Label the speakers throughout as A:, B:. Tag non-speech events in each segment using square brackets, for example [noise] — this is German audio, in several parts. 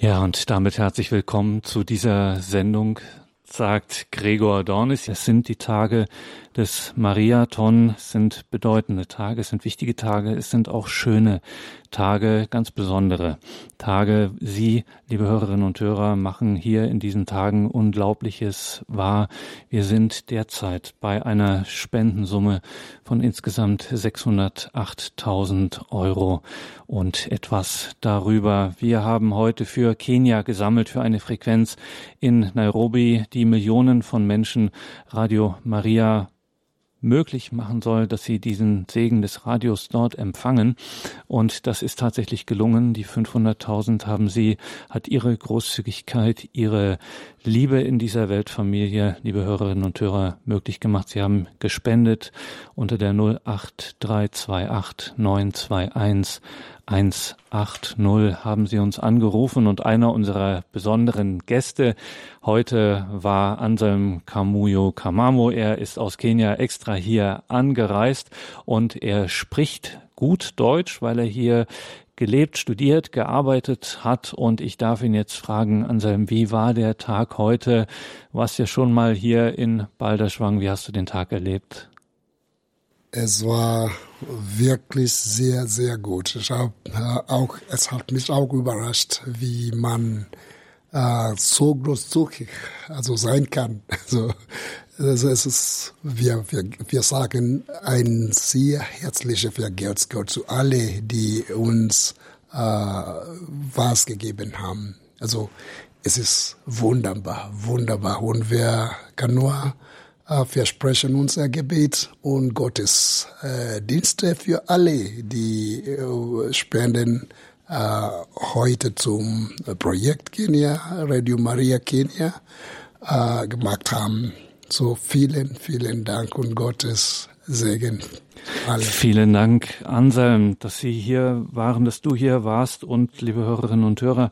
A: Ja, und damit herzlich willkommen zu dieser Sendung, sagt Gregor Dornis. Es sind die Tage des Mariathon, es sind bedeutende Tage, es sind wichtige Tage, es sind auch schöne Tage, ganz besondere Tage. Sie, liebe Hörerinnen und Hörer, machen hier in diesen Tagen Unglaubliches wahr. Wir sind derzeit bei einer Spendensumme von insgesamt 608.000 Euro und etwas darüber. Wir haben heute für Kenia gesammelt, für eine Frequenz in Nairobi, die Millionen von Menschen Radio Maria möglich machen soll, dass sie diesen Segen des Radios dort empfangen. Und das ist tatsächlich gelungen. Die 500.000 haben sie, hat ihre Großzügigkeit, ihre Liebe in dieser Weltfamilie, liebe Hörerinnen und Hörer, möglich gemacht. Sie haben gespendet unter der 08328 921 180 haben Sie uns angerufen und einer unserer besonderen Gäste heute war Anselm Kamuyo Kamamo. Er ist aus Kenia extra hier angereist und er spricht gut Deutsch, weil er hier gelebt, studiert, gearbeitet hat. Und ich darf ihn jetzt fragen, Anselm, wie war der Tag heute? Du warst ja schon mal hier in Balderschwang. Wie hast du den Tag erlebt?
B: Es war wirklich sehr, sehr gut. Ich hab, äh, auch, es hat mich auch überrascht, wie man äh, so großzügig also sein kann. [laughs] Also, also es ist, wir, wir, wir sagen ein sehr herzlicher Vergelt's Gott zu alle, die uns äh, was gegeben haben. Also es ist wunderbar, wunderbar. Und wer kann nur äh, wir sprechen unser Gebet und Gottes äh, Dienste für alle, die äh, spenden äh, heute zum Projekt Kenia, Radio Maria Kenia, gemacht haben. So vielen, vielen Dank und Gottes Segen.
A: Alle. Vielen Dank, Anselm, dass Sie hier waren, dass du hier warst und liebe Hörerinnen und Hörer,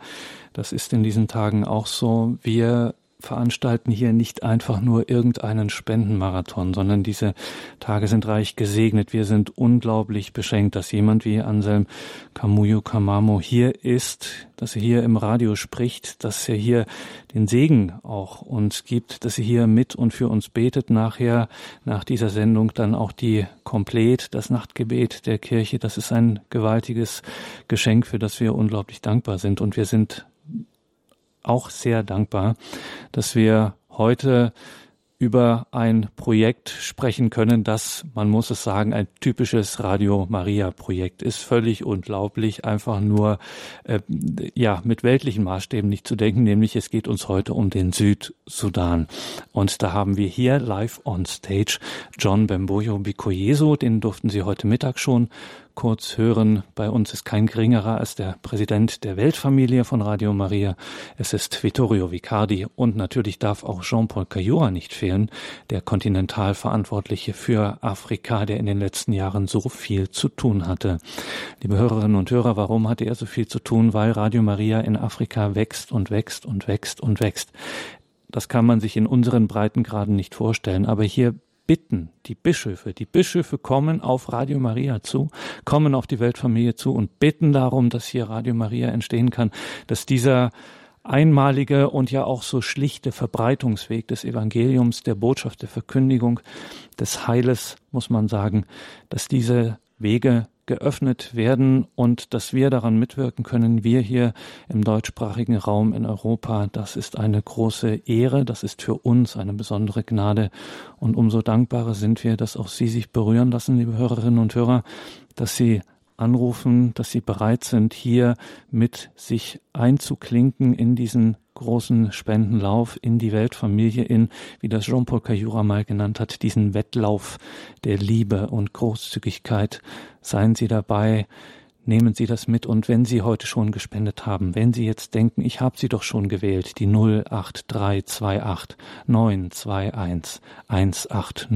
A: das ist in diesen Tagen auch so. Wir veranstalten hier nicht einfach nur irgendeinen Spendenmarathon, sondern diese Tage sind reich gesegnet. Wir sind unglaublich beschenkt, dass jemand wie Anselm Kamuyu Kamamo hier ist, dass er hier im Radio spricht, dass er hier den Segen auch uns gibt, dass er hier mit und für uns betet. Nachher, nach dieser Sendung dann auch die Komplett, das Nachtgebet der Kirche. Das ist ein gewaltiges Geschenk, für das wir unglaublich dankbar sind. Und wir sind auch sehr dankbar, dass wir heute über ein Projekt sprechen können, das, man muss es sagen, ein typisches Radio Maria Projekt ist. Völlig unglaublich, einfach nur, äh, ja, mit weltlichen Maßstäben nicht zu denken, nämlich es geht uns heute um den Südsudan. Und da haben wir hier live on stage John Bemboyo Bikoyeso, den durften Sie heute Mittag schon kurz hören. Bei uns ist kein geringerer als der Präsident der Weltfamilie von Radio Maria. Es ist Vittorio Vicardi und natürlich darf auch Jean-Paul Cayura nicht fehlen, der Kontinentalverantwortliche für Afrika, der in den letzten Jahren so viel zu tun hatte. Liebe Hörerinnen und Hörer, warum hatte er so viel zu tun? Weil Radio Maria in Afrika wächst und wächst und wächst und wächst. Das kann man sich in unseren Breitengraden nicht vorstellen. Aber hier bitten, die Bischöfe, die Bischöfe kommen auf Radio Maria zu, kommen auf die Weltfamilie zu und bitten darum, dass hier Radio Maria entstehen kann, dass dieser einmalige und ja auch so schlichte Verbreitungsweg des Evangeliums, der Botschaft der Verkündigung des Heiles, muss man sagen, dass diese Wege geöffnet werden und dass wir daran mitwirken können, wir hier im deutschsprachigen Raum in Europa, das ist eine große Ehre, das ist für uns eine besondere Gnade. Und umso dankbarer sind wir, dass auch Sie sich berühren lassen, liebe Hörerinnen und Hörer, dass Sie anrufen, dass Sie bereit sind, hier mit sich einzuklinken in diesen großen Spendenlauf in die Weltfamilie, in, wie das Jean-Paul Cayura mal genannt hat, diesen Wettlauf der Liebe und Großzügigkeit. Seien Sie dabei, nehmen Sie das mit und wenn Sie heute schon gespendet haben, wenn Sie jetzt denken, ich habe Sie doch schon gewählt, die 08328 921 180,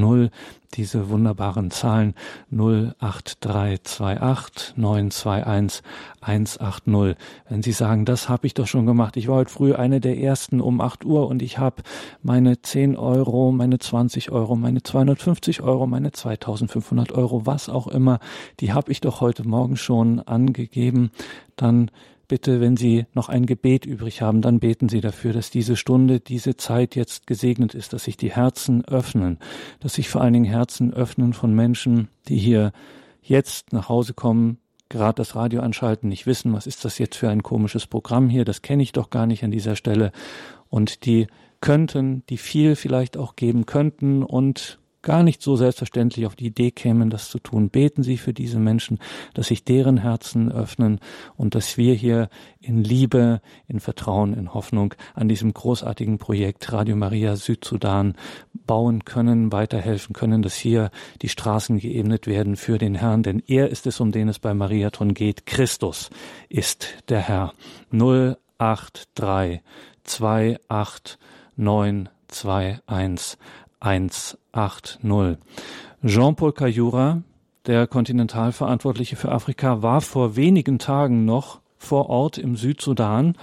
A: diese wunderbaren Zahlen 08328 921 180. Wenn Sie sagen, das habe ich doch schon gemacht, ich war heute früh eine der ersten um 8 Uhr und ich habe meine 10 Euro, meine 20 Euro, meine 250 Euro, meine 2500 Euro, was auch immer, die habe ich doch heute Morgen schon angegeben, dann bitte, wenn Sie noch ein Gebet übrig haben, dann beten Sie dafür, dass diese Stunde, diese Zeit jetzt gesegnet ist, dass sich die Herzen öffnen, dass sich vor allen Dingen Herzen öffnen von Menschen, die hier jetzt nach Hause kommen, gerade das Radio anschalten, nicht wissen, was ist das jetzt für ein komisches Programm hier, das kenne ich doch gar nicht an dieser Stelle. Und die könnten, die viel vielleicht auch geben könnten und gar nicht so selbstverständlich auf die Idee kämen, das zu tun. Beten Sie für diese Menschen, dass sich deren Herzen öffnen und dass wir hier in Liebe, in Vertrauen, in Hoffnung an diesem großartigen Projekt Radio Maria Südsudan bauen können, weiterhelfen können, dass hier die Straßen geebnet werden für den Herrn, denn er ist es, um den es bei Mariathon geht. Christus ist der Herr. 083 28 921 180. Jean-Paul Cayura, der Kontinentalverantwortliche für Afrika, war vor wenigen Tagen noch vor Ort im Südsudan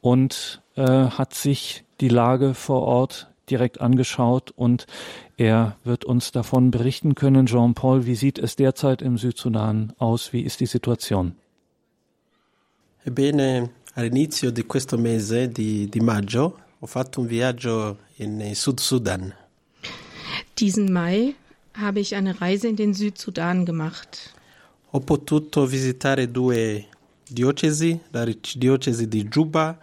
A: und äh, hat sich die Lage vor Ort direkt angeschaut und er wird uns davon berichten können. Jean-Paul, wie sieht es derzeit im Südsudan aus? Wie ist die Situation?
C: Ebbene, all'inizio di questo mese di, di maggio ho fatto un viaggio in Sud Sudan.
D: Diesen Mai habe ich eine Reise in den Südsudan gemacht.
C: Ho potuto visitare due diocesi, la diocesi di Juba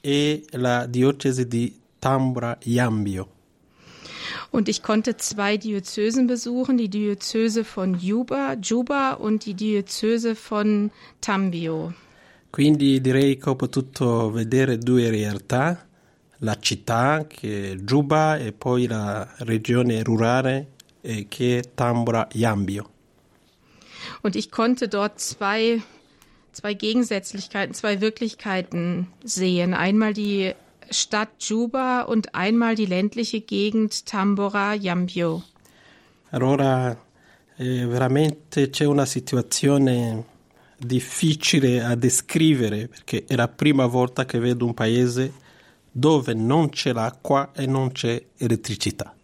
C: e la diocesi di Tambra Yambio.
D: Und ich konnte zwei Diözesen besuchen, die Diözese von Juba, Juba und die Diözese von Tambio.
C: Quindi direi che ho potuto vedere due realtà, la città che è Juba e poi la regione rurale eh, che è Tambra Yambio.
D: Und ich konnte dort zwei, zwei Gegensätzlichkeiten, zwei Wirklichkeiten sehen. Einmal die Stadt Juba und einmal die ländliche Gegend Tambora Yambio.
C: Allora eh, veramente c'è una situazione difficile a descrivere perché è la prima volta che vedo un paese dove non c'è l'acqua e non c'è elettricità.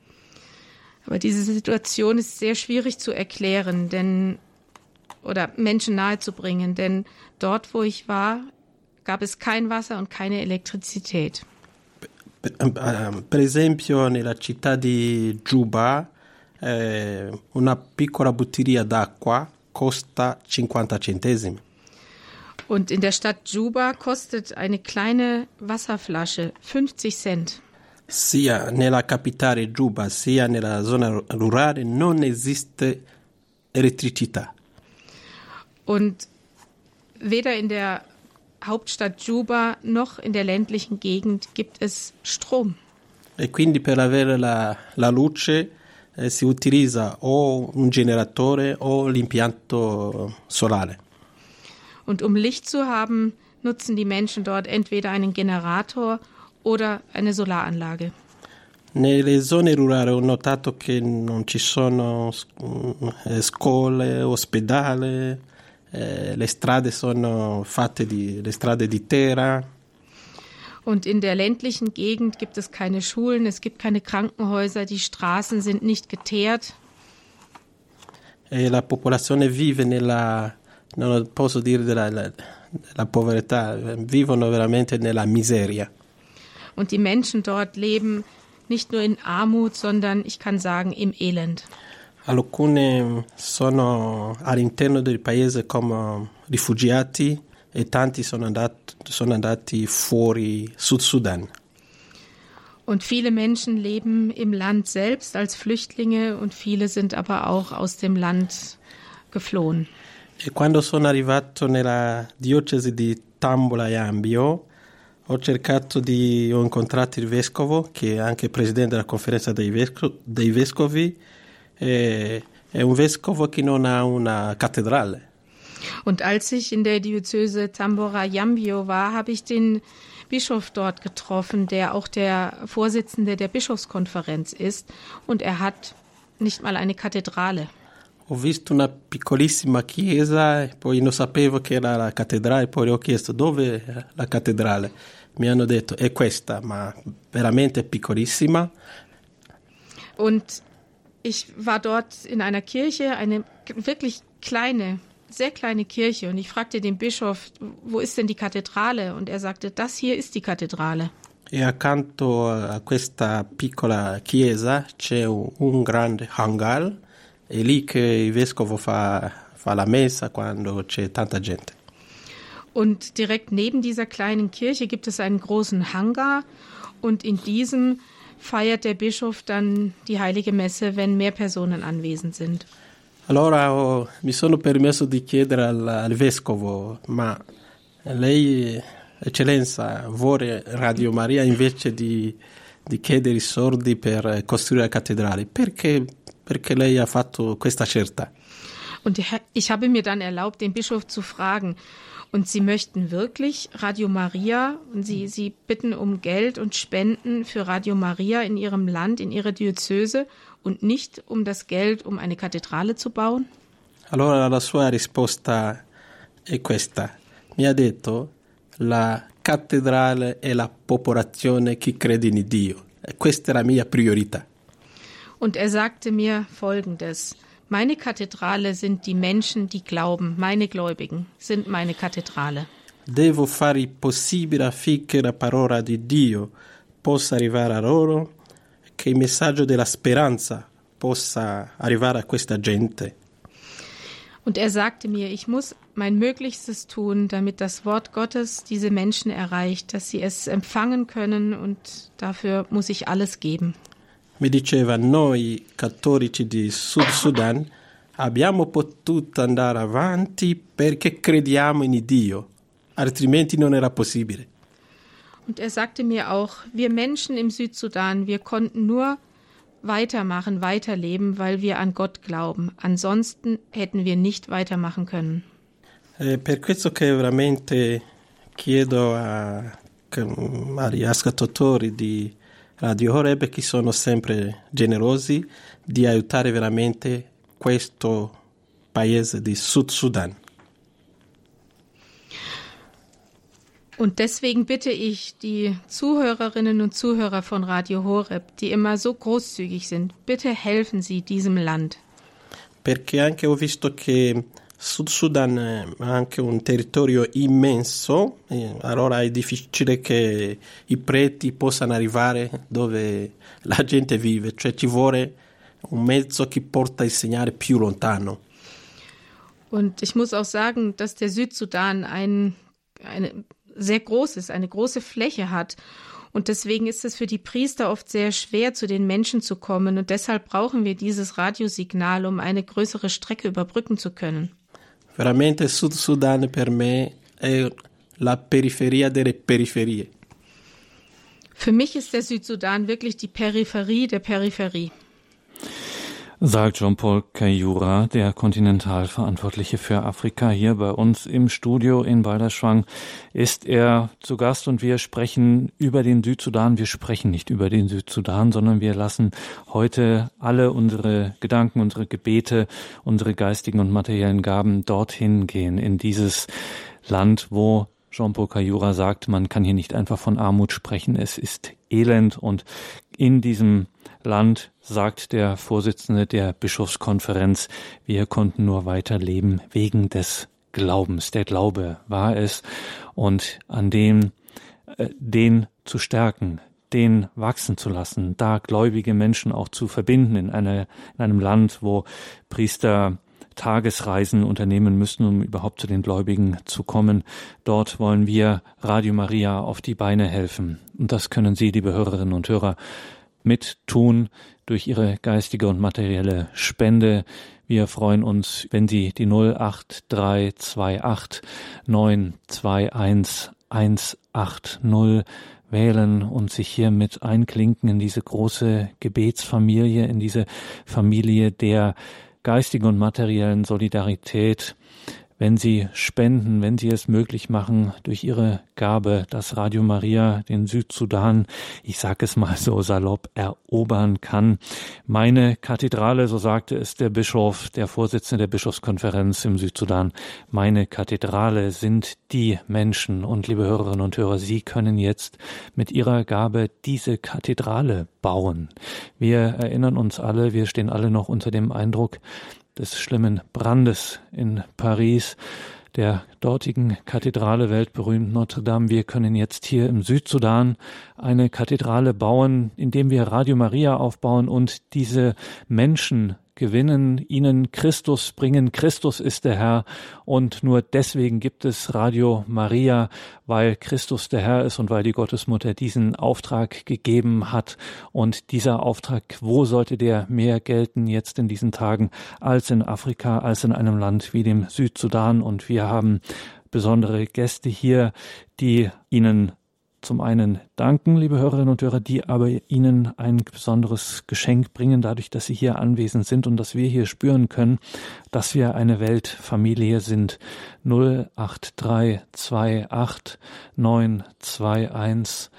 D: Aber diese Situation ist sehr schwierig zu erklären, denn oder Menschen nahezubringen, denn dort, wo ich war, gab es kein Wasser und keine Elektrizität.
C: Per, eh, per esempio, nella città di Juba, eh, una piccola bottiglia d'acqua costa 50 centesimi.
D: Und in der Stadt Juba kostet eine kleine Wasserflasche 50 Cent.
C: Sia nella capitale Juba sia nella zona rurale non esiste elettricità.
D: Und weder in der Hauptstadt Juba noch in der ländlichen Gegend gibt es Strom.
C: E quindi per avere la, la luce eh, si utilizza o un generatore o l'impianto solare.
D: Und um Licht zu haben, nutzen die Menschen dort entweder einen Generator oder eine Solaranlage.
C: Nelle zone rurali ho notato che non ci sono eh, scuole, ospedali, eh, le strade sono fatte di le strade di terra.
D: Und in der ländlichen Gegend gibt es keine Schulen, es gibt keine Krankenhäuser, die Straßen sind nicht geteert.
C: E la popolazione vive nella, non posso dire della la, la povertà, vivono veramente nella miseria.
D: Und die Menschen dort leben nicht nur in Armut, sondern ich kann sagen im Elend.
C: Alcune sono all'interno del paese come rifugiati e tanti sono andati, sono andati fuori Sud Sudan.
D: Und viele Menschen leben im Land selbst als Flüchtlinge und viele sind aber auch aus dem Land geflohen.
C: E quando sono arrivato nella diocesi di Tambola Yambio, ho cercato di ho incontrato il vescovo, che è anche presidente della conferenza dei, vesco, dei vescovi, e, è un vescovo che non ha una cattedrale.
D: Und als ich in der Diözese Tambora Yambio war, habe ich den Bischof dort getroffen, der auch der Vorsitzende der Bischofskonferenz ist. Und er hat nicht mal eine Kathedrale.
C: Ho visto una piccolissima chiesa, e poi non sapevo che era la cattedrale, poi ho chiesto dove è la cattedrale. Mi hanno detto è questa, ma veramente piccolissima.
D: Und ich war dort in einer Kirche, eine wirklich kleine sehr kleine Kirche und ich fragte den Bischof, wo ist denn die Kathedrale? Und er sagte, das hier ist die Kathedrale.
C: E accanto a questa piccola chiesa c'è un, un grande hangar, è lì che il vescovo fa, fa la messa quando c'è tanta gente.
D: Und direkt neben dieser kleinen Kirche gibt es einen großen Hangar und in diesem feiert der Bischof dann die heilige Messe, wenn mehr Personen anwesend sind.
C: Allora oh, mi sono permesso di chiedere al, al vescovo, ma lei, eccellenza, vuole Radio Maria invece di, di chiedere i soldi per costruire la cattedrale? Perché, perché lei ha fatto questa scelta?
D: Und ich habe mir dann erlaubt, den Bischof zu fragen, und Sie möchten wirklich Radio Maria und Sie, Sie bitten um Geld und Spenden für Radio Maria in Ihrem Land, in Ihrer Diözese und nicht um das Geld, um eine Kathedrale zu bauen?
C: Allora la sua risposta è questa. Mi ha detto la cattedrale è la popolazione che crede in Dio. E questa è la mia priorità.
D: Und er sagte mir Folgendes. Meine Kathedrale sind die Menschen, die glauben, meine Gläubigen sind meine Kathedrale.
C: Devo fare il possibile affinché la parola di Dio possa arrivare a loro, che il messaggio della speranza possa arrivare a questa gente.
D: Und er sagte mir, ich muss mein Möglichstes tun, damit das Wort Gottes diese Menschen erreicht, dass sie es empfangen können und dafür muss ich alles geben.
C: Mi diceva noi cattolici di Sud Sudan abbiamo potuto andare avanti perché crediamo in Dio, altrimenti non era possibile.
D: Und er sagte mir auch, wir Menschen im Südsudan, wir konnten nur weitermachen, weiterleben, weil wir an Gott glauben. Ansonsten hätten wir nicht weitermachen können.
C: È per questo che veramente chiedo a, agli ascoltatori di Radio Horeb che sono sempre generosi di aiutare veramente questo paese di Sud Sudan.
D: Und deswegen bitte ich die Zuhörerinnen und Zuhörer von Radio Horeb, die immer so großzügig sind, bitte helfen Sie diesem Land.
C: Perché anche ho visto che Sud Sudan è anche un territorio immenso, allora è difficile che i preti possano arrivare dove la gente vive, cioè ci vuole un mezzo che porta il segnale più lontano.
D: Und ich muss auch sagen, dass der Südsudan ein, eine sehr groß ist, eine große Fläche hat. Und deswegen ist es für die Priester oft sehr schwer, zu den Menschen zu kommen. Und deshalb brauchen wir dieses Radiosignal, um eine größere Strecke überbrücken zu können.
C: Veramente Sud Sudan per me è la periferia delle periferie.
D: Für mich ist der Südsudan wirklich die Peripherie der Peripherie.
A: Sagt Jean-Paul Kayura, der Kontinentalverantwortliche für Afrika hier bei uns im Studio in Balderschwang, ist er zu Gast und wir sprechen über den Südsudan. Wir sprechen nicht über den Südsudan, sondern wir lassen heute alle unsere Gedanken, unsere Gebete, unsere geistigen und materiellen Gaben dorthin gehen, in dieses Land, wo Jean-Paul Kayura sagt, man kann hier nicht einfach von Armut sprechen. Es ist Elend und in diesem Land, sagt der Vorsitzende der Bischofskonferenz, wir konnten nur weiterleben wegen des Glaubens. Der Glaube war es und an dem, äh, den zu stärken, den wachsen zu lassen, da gläubige Menschen auch zu verbinden in, einer, in einem Land, wo Priester Tagesreisen unternehmen müssen, um überhaupt zu den Gläubigen zu kommen. Dort wollen wir Radio Maria auf die Beine helfen. Und das können Sie, liebe Hörerinnen und Hörer, mit tun durch Ihre geistige und materielle Spende. Wir freuen uns, wenn Sie die 08328 921 180 wählen und sich hier mit einklinken in diese große Gebetsfamilie, in diese Familie der geistigen und materiellen Solidarität wenn Sie spenden, wenn Sie es möglich machen, durch Ihre Gabe, dass Radio Maria den Südsudan, ich sage es mal so salopp, erobern kann. Meine Kathedrale, so sagte es der Bischof, der Vorsitzende der Bischofskonferenz im Südsudan, meine Kathedrale sind die Menschen. Und liebe Hörerinnen und Hörer, Sie können jetzt mit Ihrer Gabe diese Kathedrale bauen. Wir erinnern uns alle, wir stehen alle noch unter dem Eindruck, des schlimmen Brandes in Paris der dortigen Kathedrale weltberühmt Notre Dame. Wir können jetzt hier im Südsudan eine Kathedrale bauen, indem wir Radio Maria aufbauen und diese Menschen gewinnen, ihnen Christus bringen. Christus ist der Herr und nur deswegen gibt es Radio Maria, weil Christus der Herr ist und weil die Gottesmutter diesen Auftrag gegeben hat. Und dieser Auftrag, wo sollte der mehr gelten jetzt in diesen Tagen als in Afrika, als in einem Land wie dem Südsudan? Und wir haben besondere Gäste hier, die Ihnen zum einen danken, liebe Hörerinnen und Hörer, die aber Ihnen ein besonderes Geschenk bringen, dadurch, dass Sie hier anwesend sind und dass wir hier spüren können, dass wir eine Weltfamilie sind. 08328 921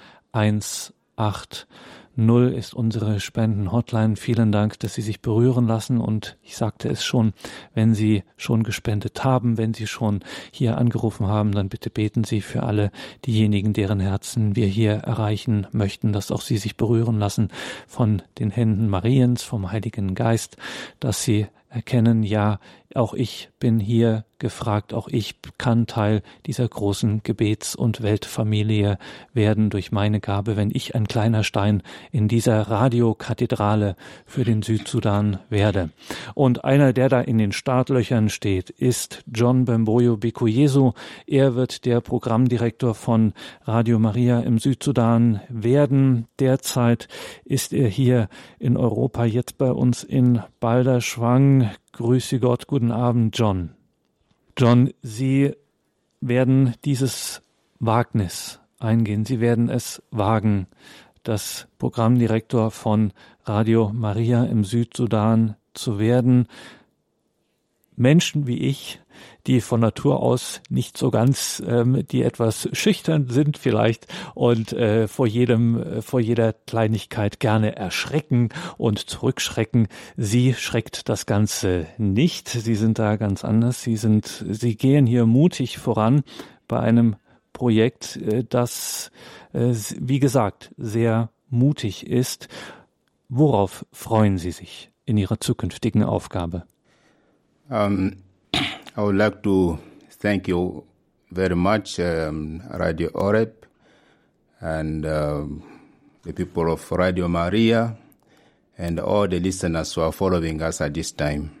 A: 18 Null ist unsere Spenden-Hotline. Vielen Dank, dass Sie sich berühren lassen. Und ich sagte es schon, wenn Sie schon gespendet haben, wenn Sie schon hier angerufen haben, dann bitte beten Sie für alle diejenigen, deren Herzen wir hier erreichen möchten, dass auch Sie sich berühren lassen von den Händen Mariens, vom Heiligen Geist, dass Sie erkennen, ja, auch ich bin hier gefragt, auch ich kann Teil dieser großen Gebets- und Weltfamilie werden durch meine Gabe, wenn ich ein kleiner Stein in dieser Radiokathedrale für den Südsudan werde. Und einer, der da in den Startlöchern steht, ist John Bemboyo Bikuyesu. Er wird der Programmdirektor von Radio Maria im Südsudan werden. Derzeit ist er hier in Europa, jetzt bei uns in Balderschwang. Grüße Gott, guten Abend, John. John, Sie werden dieses Wagnis eingehen. Sie werden es wagen, das Programmdirektor von Radio Maria im Südsudan zu werden. Menschen wie ich die von Natur aus nicht so ganz, ähm, die etwas schüchtern sind vielleicht und äh, vor jedem, äh, vor jeder Kleinigkeit gerne erschrecken und zurückschrecken. Sie schreckt das Ganze nicht. Sie sind da ganz anders. Sie sind, sie gehen hier mutig voran bei einem Projekt, äh, das, äh, wie gesagt, sehr mutig ist. Worauf freuen Sie sich in Ihrer zukünftigen Aufgabe?
E: Um, I would like to thank you very much, um, Radio Oreb, and um, the people of Radio Maria, and all the listeners who are following us at this time.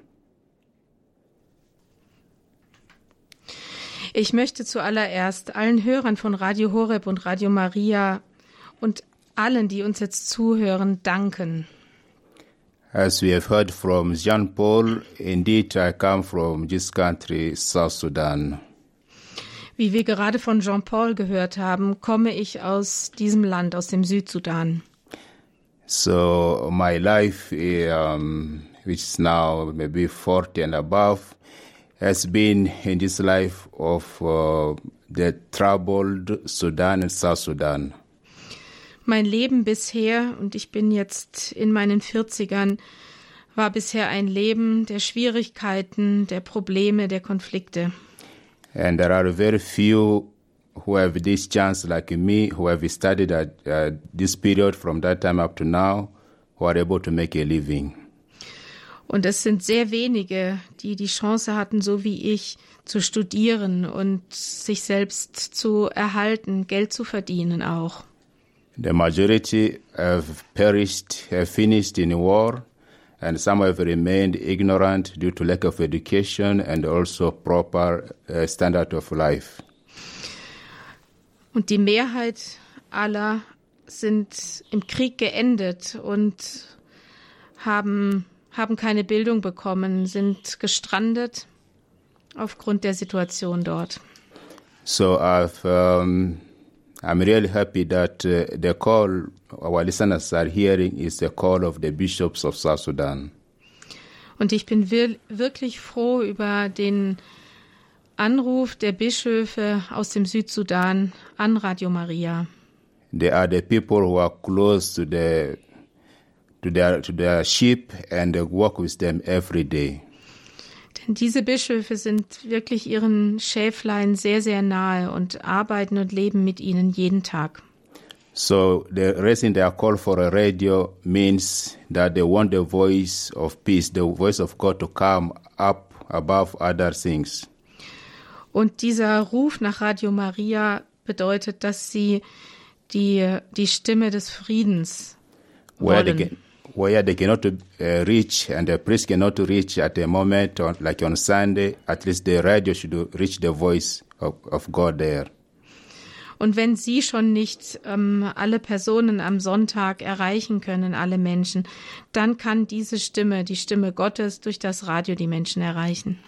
D: Ich möchte zuallererst allen Hörern von Radio Horeb und Radio Maria und allen, die uns jetzt zuhören, danken.
E: As we have heard from Jean Paul, indeed I come from this country, South Sudan.
D: Wie wir gerade von Jean-Paul gehört haben, komme ich aus diesem Land, aus dem Südsudan.
E: So my life, um, which is now maybe 40 and above, has been in this life of uh, the troubled Sudan and South Sudan.
D: Mein Leben bisher, und ich bin jetzt in meinen 40ern, war bisher ein Leben der Schwierigkeiten, der Probleme, der Konflikte.
E: And there are very few who have this chance, like me, who have studied at uh, this period from that time up to now, who are able to make a living.
D: Und es sind sehr wenige, die die Chance hatten, so wie ich, zu studieren und sich selbst zu erhalten, Geld zu verdienen auch.
E: The majority have perished, have finished in war, and some have remained ignorant due to lack of education and also proper uh, standard of life.
D: Und die Mehrheit aller sind im Krieg geendet und haben, haben keine Bildung bekommen, sind gestrandet aufgrund der Situation dort.
E: So I've um, I'm really happy that uh, the call our listeners are hearing is the call of the bishops of South Sudan.
D: Und ich bin wir wirklich froh über den Anruf der Bischöfe aus dem Südsudan an Radio Maria.
E: They are the people who are close to the to their to their sheep and they work with them every day.
D: Denn diese Bischöfe sind wirklich ihren Schäflein sehr, sehr nahe und arbeiten und leben mit ihnen jeden Tag.
E: So the reason they are called for a radio means that they want the voice of peace, the voice of God to come up above other things.
D: Und dieser Ruf nach Radio Maria bedeutet, dass sie die, die Stimme des Friedens
E: where
D: wollen.
E: can, where they cannot uh, reach and the priest cannot reach at the moment, on, like on Sunday, at least the radio should reach the voice of, of God there.
D: Und wenn Sie schon nicht ähm, alle Personen am Sonntag erreichen können, alle Menschen, dann kann diese Stimme, die Stimme Gottes, durch das Radio die Menschen erreichen.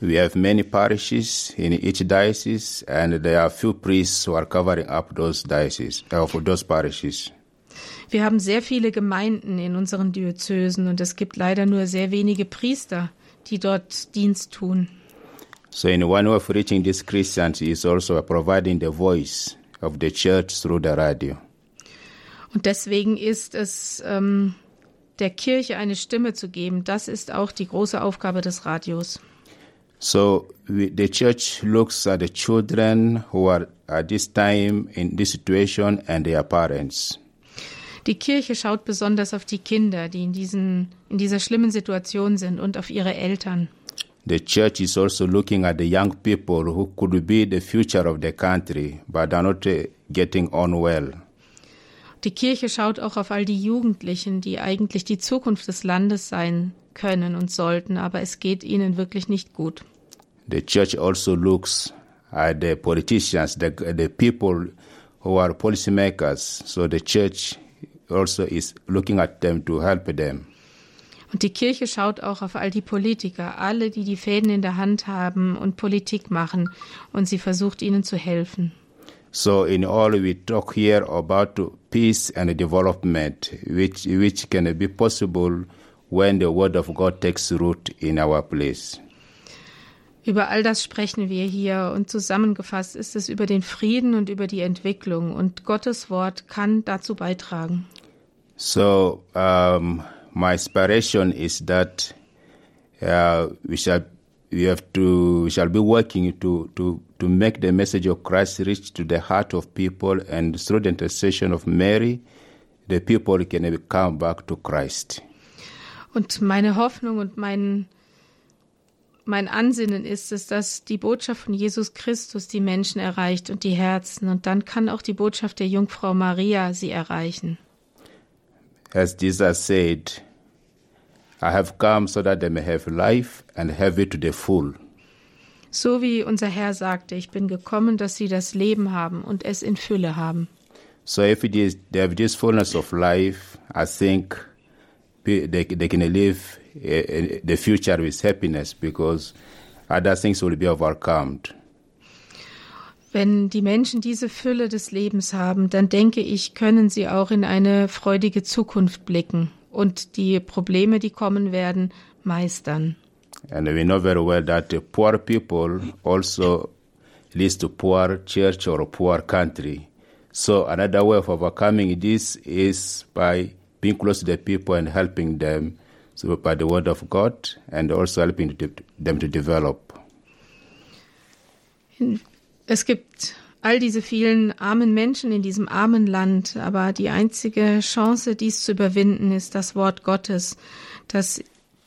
E: We have many parishes in each diocese, and there are few priests who are covering up those dioceses, uh, those parishes.
D: Wir haben sehr viele Gemeinden in unseren Diözesen und es gibt leider nur sehr wenige Priester, die dort Dienst tun.
E: So, in one way of reaching these Christians is also providing the voice of the church through the radio.
D: Und deswegen ist es ähm, der Kirche eine Stimme zu geben, das ist auch die große Aufgabe des Radios.
E: So we, the church looks at the children who are at this time in this situation and their parents.
D: Die Kirche schaut besonders auf die Kinder, die in, diesen, in dieser schlimmen Situation sind und auf ihre Eltern.
E: The church is also looking at the young people who could be the future of the country but are not uh, getting on well.
D: Die Kirche schaut auch auf all die Jugendlichen, die eigentlich die Zukunft des Landes sein können und sollten, aber es geht ihnen wirklich nicht gut.
E: The church also looks at the politicians, the, the people who are policymakers. So the church also is looking at them to help them.
D: Und die Kirche schaut auch auf all die Politiker, alle, die die Fäden in der Hand haben und Politik machen, und sie versucht ihnen zu helfen.
E: So in all, we talk here about peace and development, which, which can be possible when the word of God takes root in our place.
D: Über all das sprechen wir hier und zusammengefasst ist es über den Frieden und über die Entwicklung und Gottes Wort kann dazu beitragen.
E: So um, my inspiration is that uh, we shall we have to we shall be working to to to make the message of Christ reach to the heart of people, and through the intercession of Mary, the people can come back to Christ.
D: Und meine Hoffnung und mein mein Ansinnen ist es, dass die Botschaft von Jesus Christus die Menschen erreicht und die Herzen. Und dann kann auch die Botschaft der Jungfrau Maria sie erreichen.
E: As Jesus said, I have come so that they may have life and have it to the full.
D: So wie unser Herr sagte, ich bin gekommen, dass sie das Leben haben und es in Fülle haben.
E: So if it is, they have this fullness of life, I think they, they can live uh, the future with happiness because other things will be overcome.
D: Wenn die Menschen diese Fülle des Lebens haben, dann denke ich, können sie auch in eine freudige Zukunft blicken und die Probleme, die kommen werden, meistern.
E: And we know very well that the poor people also leads to poor church or poor country. So another way of overcoming this is by being close to the people and helping them so by the word of God and also helping them to develop.
D: Es gibt all diese vielen armen Menschen in diesem armen Land, aber die einzige Chance, dies zu überwinden, ist das Wort Gottes, das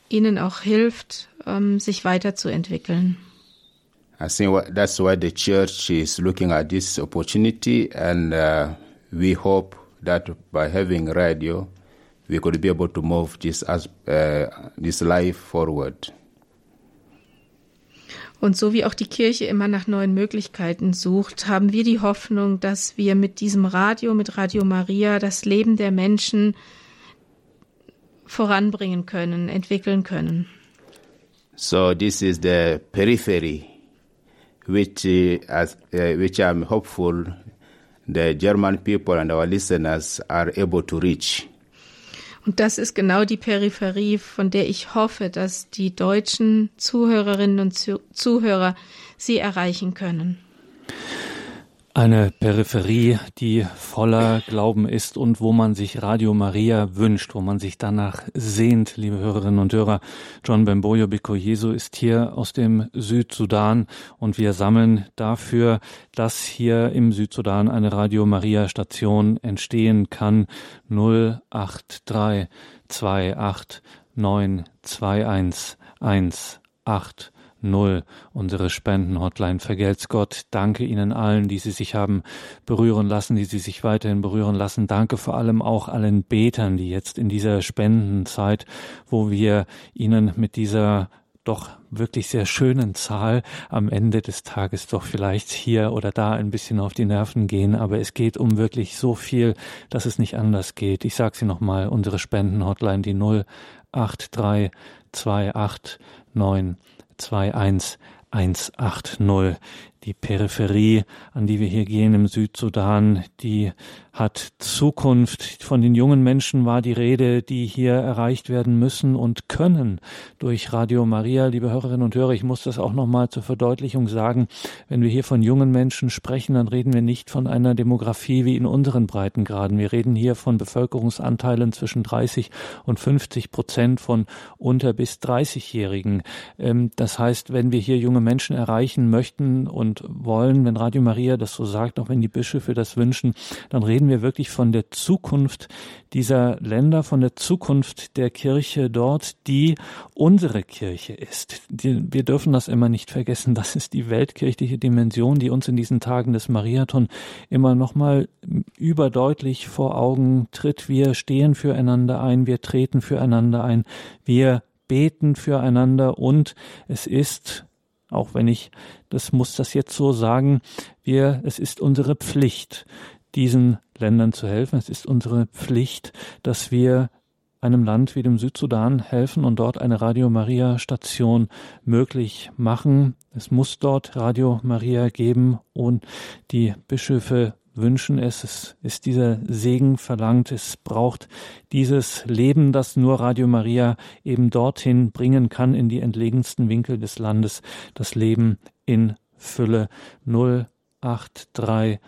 D: ihnen auch hilft, ähm, sich weiterzuentwickeln.
E: I think what, that's why the church is looking at this opportunity, and uh, we hope that by having radio, we could be able to move this uh, this life forward.
D: Und so wie auch die Kirche immer nach neuen Möglichkeiten sucht, haben wir die Hoffnung, dass wir mit diesem Radio, mit Radio Maria, das Leben der Menschen voranbringen können, entwickeln können.
E: So this is the periphery, which uh, as, uh, which I'm hopeful the German people and our listeners are able to reach.
D: Und das ist genau die Peripherie, von der ich hoffe, dass die deutschen Zuhörerinnen und Zu Zuhörer sie erreichen können.
A: Eine Peripherie, die voller Glauben ist und wo man sich Radio Maria wünscht, wo man sich danach sehnt, liebe Hörerinnen und Hörer. John Bemboyo Biko Jesu ist hier aus dem Südsudan und wir sammeln dafür, dass hier im Südsudan eine Radio Maria Station entstehen kann. 083 28 921 18 null. Unsere Spendenhotline. Vergelt's Gott. Danke Ihnen allen, die Sie sich haben berühren lassen, die Sie sich weiterhin berühren lassen. Danke vor allem auch allen Betern, die jetzt in dieser Spendenzeit, wo wir Ihnen mit dieser doch wirklich sehr schönen Zahl am Ende des Tages doch vielleicht hier oder da ein bisschen auf die Nerven gehen, aber es geht um wirklich so viel, dass es nicht anders geht. Ich sage sie nochmal, unsere Spendenhotline, die 08328 21180. Die Peripherie, an die wir hier gehen im Südsudan, die hat Zukunft. Von den jungen Menschen war die Rede, die hier erreicht werden müssen und können durch Radio Maria. Liebe Hörerinnen und Hörer, ich muss das auch nochmal zur Verdeutlichung sagen. Wenn wir hier von jungen Menschen sprechen, dann reden wir nicht von einer Demografie wie in unseren Breitengraden. Wir reden hier von Bevölkerungsanteilen zwischen 30 und 50 Prozent von unter bis 30-Jährigen. Ähm, das heißt, wenn wir hier junge Menschen erreichen möchten und wollen, wenn Radio Maria das so sagt, auch wenn die Bischöfe das wünschen, dann reden wir wirklich von der Zukunft dieser Länder, von der Zukunft der Kirche dort, die unsere Kirche ist. Wir dürfen das immer nicht vergessen. Das ist die weltkirchliche Dimension, die uns in diesen Tagen des Mariathon immer nochmal überdeutlich vor Augen tritt. Wir stehen füreinander ein, wir treten füreinander ein, wir beten füreinander und es ist auch wenn ich das muss das jetzt so sagen, wir, es ist unsere Pflicht, diesen Ländern zu helfen. Es ist unsere Pflicht, dass wir einem Land wie dem Südsudan helfen und dort eine Radio Maria Station möglich machen. Es muss dort Radio Maria geben und die Bischöfe wünschen es. Es ist dieser Segen verlangt. Es braucht dieses Leben, das nur Radio Maria eben dorthin bringen kann, in die entlegensten Winkel des Landes. Das Leben in Fülle 083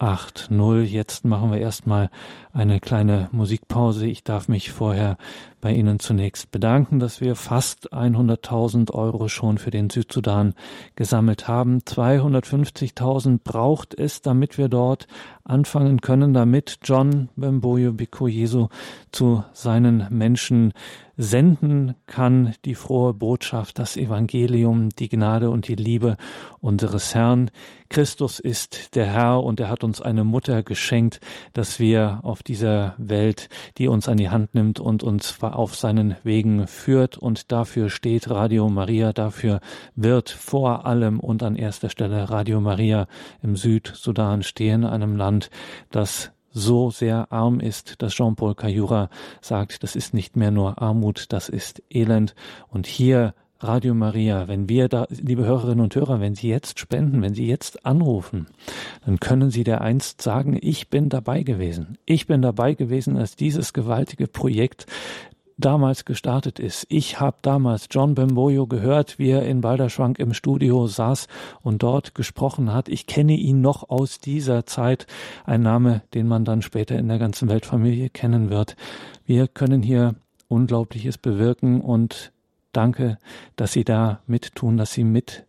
A: 28921 180. Jetzt machen wir erstmal eine kleine Musikpause. Ich darf mich vorher bei Ihnen zunächst bedanken, dass wir fast 100.000 Euro schon für den Südsudan gesammelt haben. 250.000 braucht es, damit wir dort anfangen können, damit John Bemboyo Bikoyesu zu seinen Menschen senden kann, die frohe Botschaft, das Evangelium, die Gnade und die Liebe unseres Herrn. Christus ist der Herr und er hat uns eine Mutter geschenkt, dass wir auf dieser Welt, die uns an die Hand nimmt und uns auf seinen Wegen führt und dafür steht Radio Maria, dafür wird vor allem und an erster Stelle Radio Maria im Südsudan stehen, einem Land, das so sehr arm ist, dass Jean-Paul Cayura sagt, das ist nicht mehr nur Armut, das ist Elend. Und hier Radio Maria, wenn wir da, liebe Hörerinnen und Hörer, wenn Sie jetzt spenden, wenn Sie jetzt anrufen, dann können Sie der einst sagen, ich bin dabei gewesen. Ich bin dabei gewesen, als dieses gewaltige Projekt damals gestartet ist. Ich habe damals John Bemboyo gehört, wie er in Balderschwank im Studio saß und dort gesprochen hat. Ich kenne ihn noch aus dieser Zeit, ein Name, den man dann später in der ganzen Weltfamilie kennen wird. Wir können hier Unglaubliches bewirken und danke, dass Sie da mittun, dass Sie mit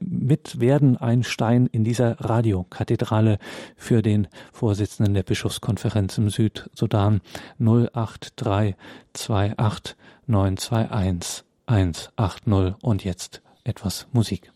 A: mit werden ein Stein in dieser Radiokathedrale für den Vorsitzenden der Bischofskonferenz im Südsudan 08328 921 180 und jetzt etwas Musik.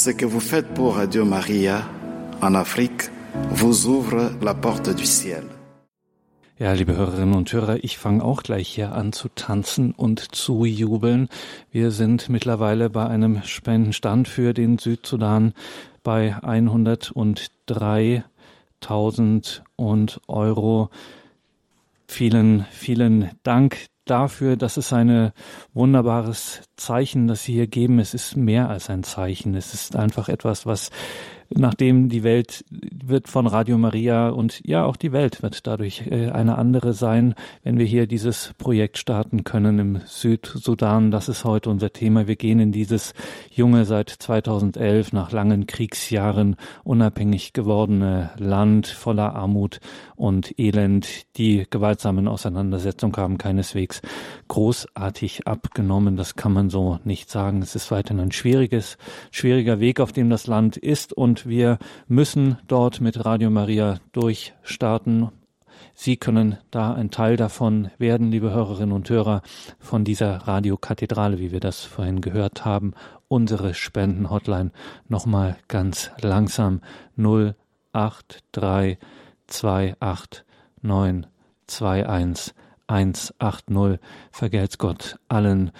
F: Ce que vous faites pour Radio Maria en Afrique vous ouvre la porte du ciel.
A: Ja, liebe Hörerinnen und Hörer, ich fange auch gleich hier an zu tanzen und zu jubeln. Wir sind mittlerweile bei einem Spendenstand für den Südsudan bei 103.000 und Euro. Vielen, vielen Dank dafür. Das ist ein wunderbares Zeichen, das Sie hier geben. Es ist mehr als ein Zeichen. Es ist einfach etwas, was nachdem die Welt wird von Radio Maria und ja, auch die Welt wird dadurch äh, eine andere sein, wenn wir hier dieses Projekt starten können im Südsudan. Das ist heute unser Thema. Wir gehen in dieses junge, seit 2011 nach langen Kriegsjahren unabhängig gewordene Land voller Armut und Elend. Die gewaltsamen Auseinandersetzungen haben keineswegs großartig abgenommen. Das kann man so nicht sagen. Es ist weiterhin ein schwieriges, schwieriger Weg, auf dem das Land ist und wir müssen dort mit Radio Maria durchstarten. Sie können da ein Teil davon werden, liebe Hörerinnen und Hörer, von dieser Radiokathedrale, wie wir das vorhin gehört haben. Unsere Spendenhotline nochmal ganz langsam 083 28 921 180. Vergelt's Gott allen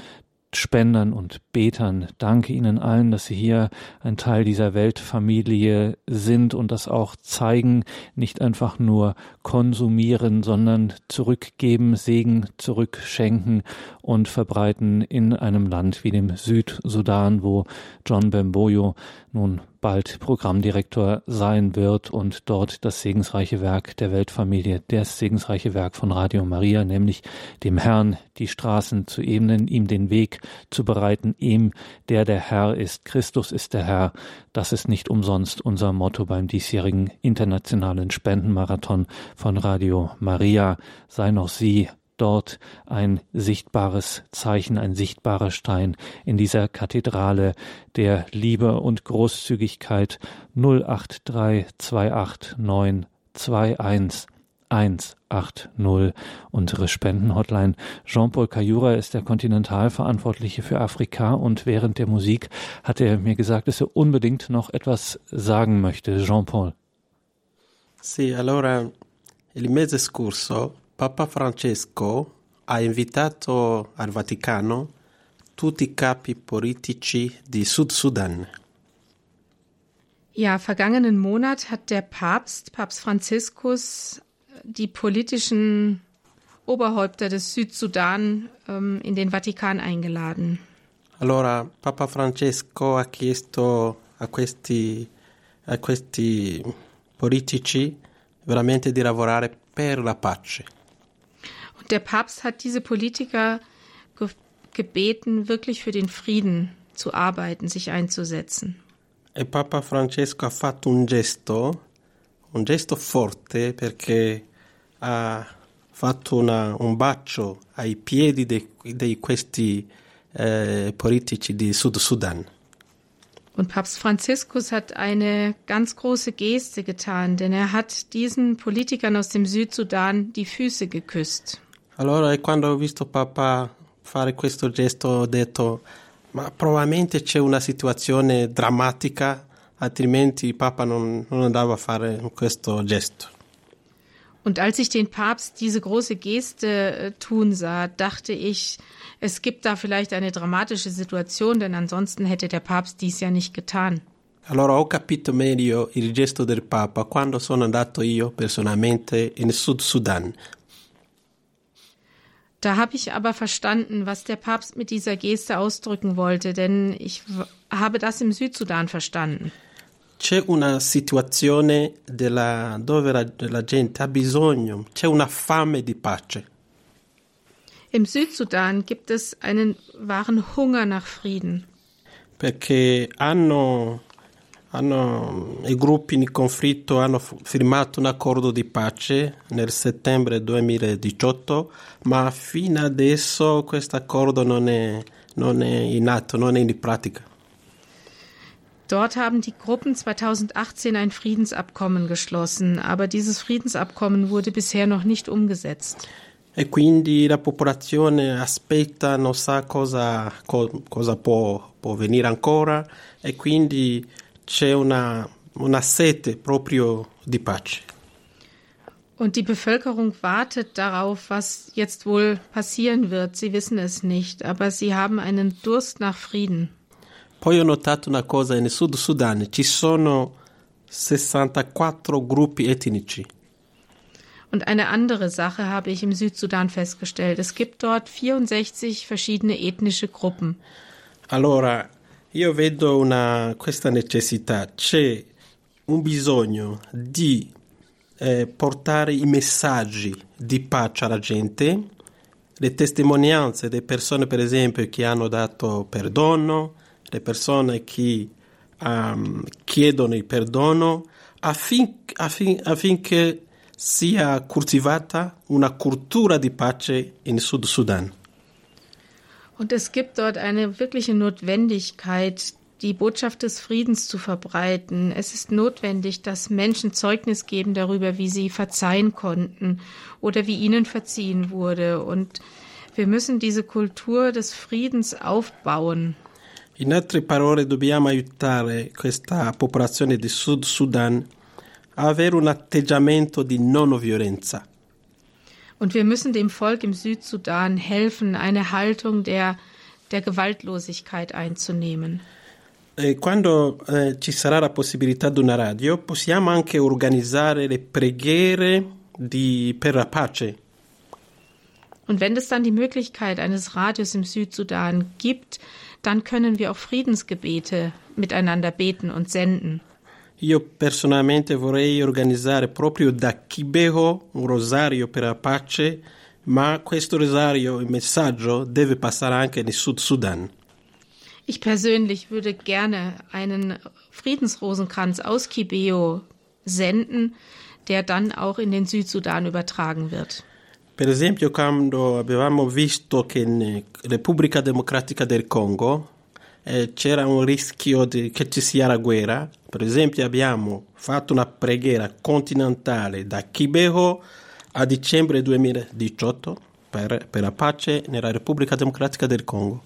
A: Spendern und Betern. Danke Ihnen allen, dass Sie hier ein Teil dieser Weltfamilie sind und das auch zeigen, nicht einfach nur konsumieren, sondern zurückgeben, Segen zurückschenken und verbreiten in einem Land wie dem Südsudan, wo John Bemboyo nun bald Programmdirektor sein wird und dort das segensreiche Werk der Weltfamilie, das segensreiche Werk von Radio Maria, nämlich dem Herrn die Straßen zu ebnen, ihm den Weg zu bereiten, ihm, der der Herr ist. Christus ist der Herr. Das ist nicht umsonst unser Motto beim diesjährigen internationalen Spendenmarathon von Radio Maria. Sei noch Sie dort ein sichtbares Zeichen, ein sichtbarer Stein in dieser Kathedrale der Liebe und Großzügigkeit 083289211 180. Unsere Spendenhotline. Jean-Paul Cayura ist der Kontinentalverantwortliche für Afrika und während der Musik hat er mir gesagt, dass er unbedingt noch etwas sagen möchte. Jean-Paul.
C: Sì, allora il mese scorso Papa Francesco ha invitato al Vaticano tutti i capi politici di Sud Sudan.
D: Ja, vergangenen Monat hat der Papst, Papst Franziskus, die politischen Oberhäupter des Südsudan ähm, in den Vatikan eingeladen.
C: Allora, Papa Francesco ha chiesto a questi, a questi politici veramente di lavorare per la pace.
D: der Papst hat diese Politiker ge gebeten, wirklich für den Frieden zu arbeiten, sich einzusetzen.
C: E Papa Francesco ha fatto un gesto, un gesto forte perché ha fatto una, un bacio ai piedi di questi eh, politici di Sud Sudan.
D: Und Papst Franziskus hat eine ganz große Geste getan, denn er hat diesen Politikern aus dem Südsudan die Füße geküsst.
C: Allora quando ho visto Papa fare questo gesto ho detto ma probabilmente c'è una situazione drammatica, altrimenti Papa non, non andava a fare questo gesto.
D: Und als ich den Papst diese große Geste äh, tun sah, dachte ich, es gibt da vielleicht eine dramatische Situation, denn ansonsten hätte der Papst dies ja nicht getan.
C: Allora ho capito meglio il gesto del Papa quando sono andato io personalmente in Sud Sudan
D: da habe ich aber verstanden, was der Papst mit dieser Geste ausdrücken wollte, denn ich habe das im Südsudan verstanden.
C: C'è una situazione della, dove la, la gente ha bisogno, c'è una fame di pace.
D: Im Südsudan gibt es einen wahren Hunger nach Frieden.
C: Perché hanno hanno, I gruppi in conflitto hanno firmato un accordo di pace nel settembre 2018, ma fino adesso questo accordo non è, non è in atto, non è in pratica.
D: Dort haben die Gruppen 2018 ein Friedensabkommen geschlossen, aber dieses Friedensabkommen wurde bisher noch nicht umgesetzt.
C: E quindi la popolazione aspetta, non sa cosa, cosa può, può venire ancora e quindi c'è una, una sete proprio di pace.
D: Und die Bevölkerung wartet darauf, was jetzt wohl passieren wird. Sie wissen es nicht, aber sie haben einen Durst nach Frieden.
C: Poi ho notato una cosa, nel Sud Sudan ci sono 64 gruppi etnici.
D: Und eine andere Sache habe ich im Südsudan festgestellt. Es gibt dort 64 verschiedene ethnische Gruppen.
C: Allora, io vedo una, questa necessità, c'è un bisogno di eh, portare i messaggi di pace alla gente, le testimonianze delle persone, per esempio, che hanno dato perdono, le persone che um, chiedono il perdono, affin, affin, affinché sia coltivata una cultura di pace in Sud Sudan.
D: Und es gibt dort eine wirkliche Notwendigkeit, die Botschaft des Friedens zu verbreiten. Es ist notwendig, dass Menschen Zeugnis geben darüber, wie sie verzeihen konnten oder wie ihnen verziehen wurde. Und wir müssen diese Kultur des Friedens aufbauen.
C: In altre parole, dobbiamo aiutare questa popolazione di Sud Sudan a avere un atteggiamento di non violenza.
D: Und wir müssen dem Volk im Südsudan helfen, eine Haltung der, der Gewaltlosigkeit einzunehmen.
C: E quando eh, ci sarà la possibilità di una radio, possiamo anche organizzare le preghiere di, per la pace.
D: Und wenn es dann die Möglichkeit eines Radios im Südsudan gibt, dann können wir auch Friedensgebete miteinander beten und senden.
C: Io personalmente vorrei organizzare proprio da Kibeho un rosario per la pace, ma questo rosario, il messaggio, deve passare anche nel Sud Sudan.
D: Ich persönlich würde gerne einen Friedensrosenkranz aus Kibeo senden, der dann auch in den Südsudan übertragen wird.
C: Per esempio, quando avevamo visto che in Repubblica Democratica del Congo eh, c'era un rischio di, che ci sia la guerra, per esempio abbiamo fatto una preghiera continentale da Kibeho a dicembre 2018 per, per la pace nella Repubblica Democratica del Congo.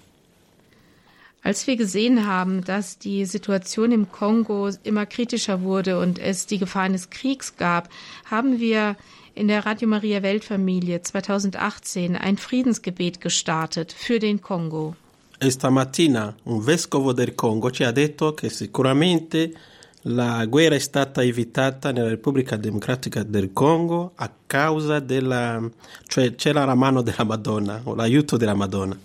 D: Als wir gesehen haben, dass die Situation im Kongo immer kritischer wurde und es die Gefahr eines Kriegs gab, haben wir in der Radio Maria Weltfamilie 2018 ein Friedensgebet gestartet für den Kongo.
C: Stamattina un vescovo del Congo ci ha detto che sicuramente la guerra è stata evitata nella Repubblica Democratica del Congo a causa della, cioè c'era la mano della Madonna o l'aiuto della Madonna.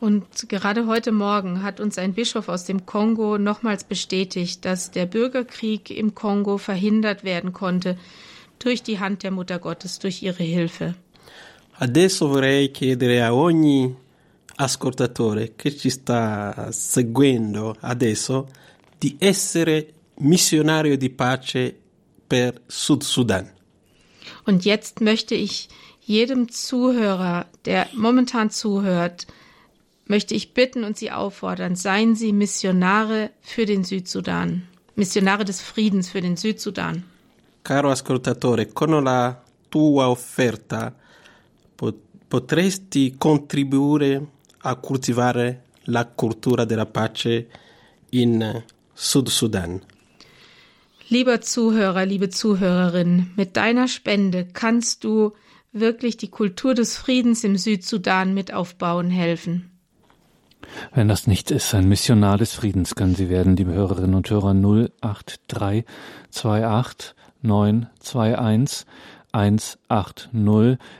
D: Und gerade heute Morgen hat uns ein Bischof aus dem Kongo nochmals bestätigt, dass der Bürgerkrieg im Kongo verhindert werden konnte durch die Hand der Mutter Gottes, durch ihre Hilfe.
C: Adesso vorrei chiedere a ogni ascoltatore che ci sta seguendo adesso di essere missionario di pace per Sud Sudan.
D: Und jetzt möchte ich jedem Zuhörer, der momentan zuhört, möchte ich bitten und Sie auffordern, seien Sie Missionare für den Südsudan, Missionare des Friedens für den Südsudan.
C: Caro ascoltatore, con la tua offerta potresti contribuire a coltivare la cultura della pace in Sud Sudan.
D: Lieber Zuhörer, liebe Zuhörerin, mit deiner Spende kannst du wirklich die Kultur des Friedens im Südsudan mit aufbauen helfen.
A: Wenn das nichts ist, ein Missionar des Friedens können Sie werden, liebe Hörerinnen und Hörer 08328 921 180.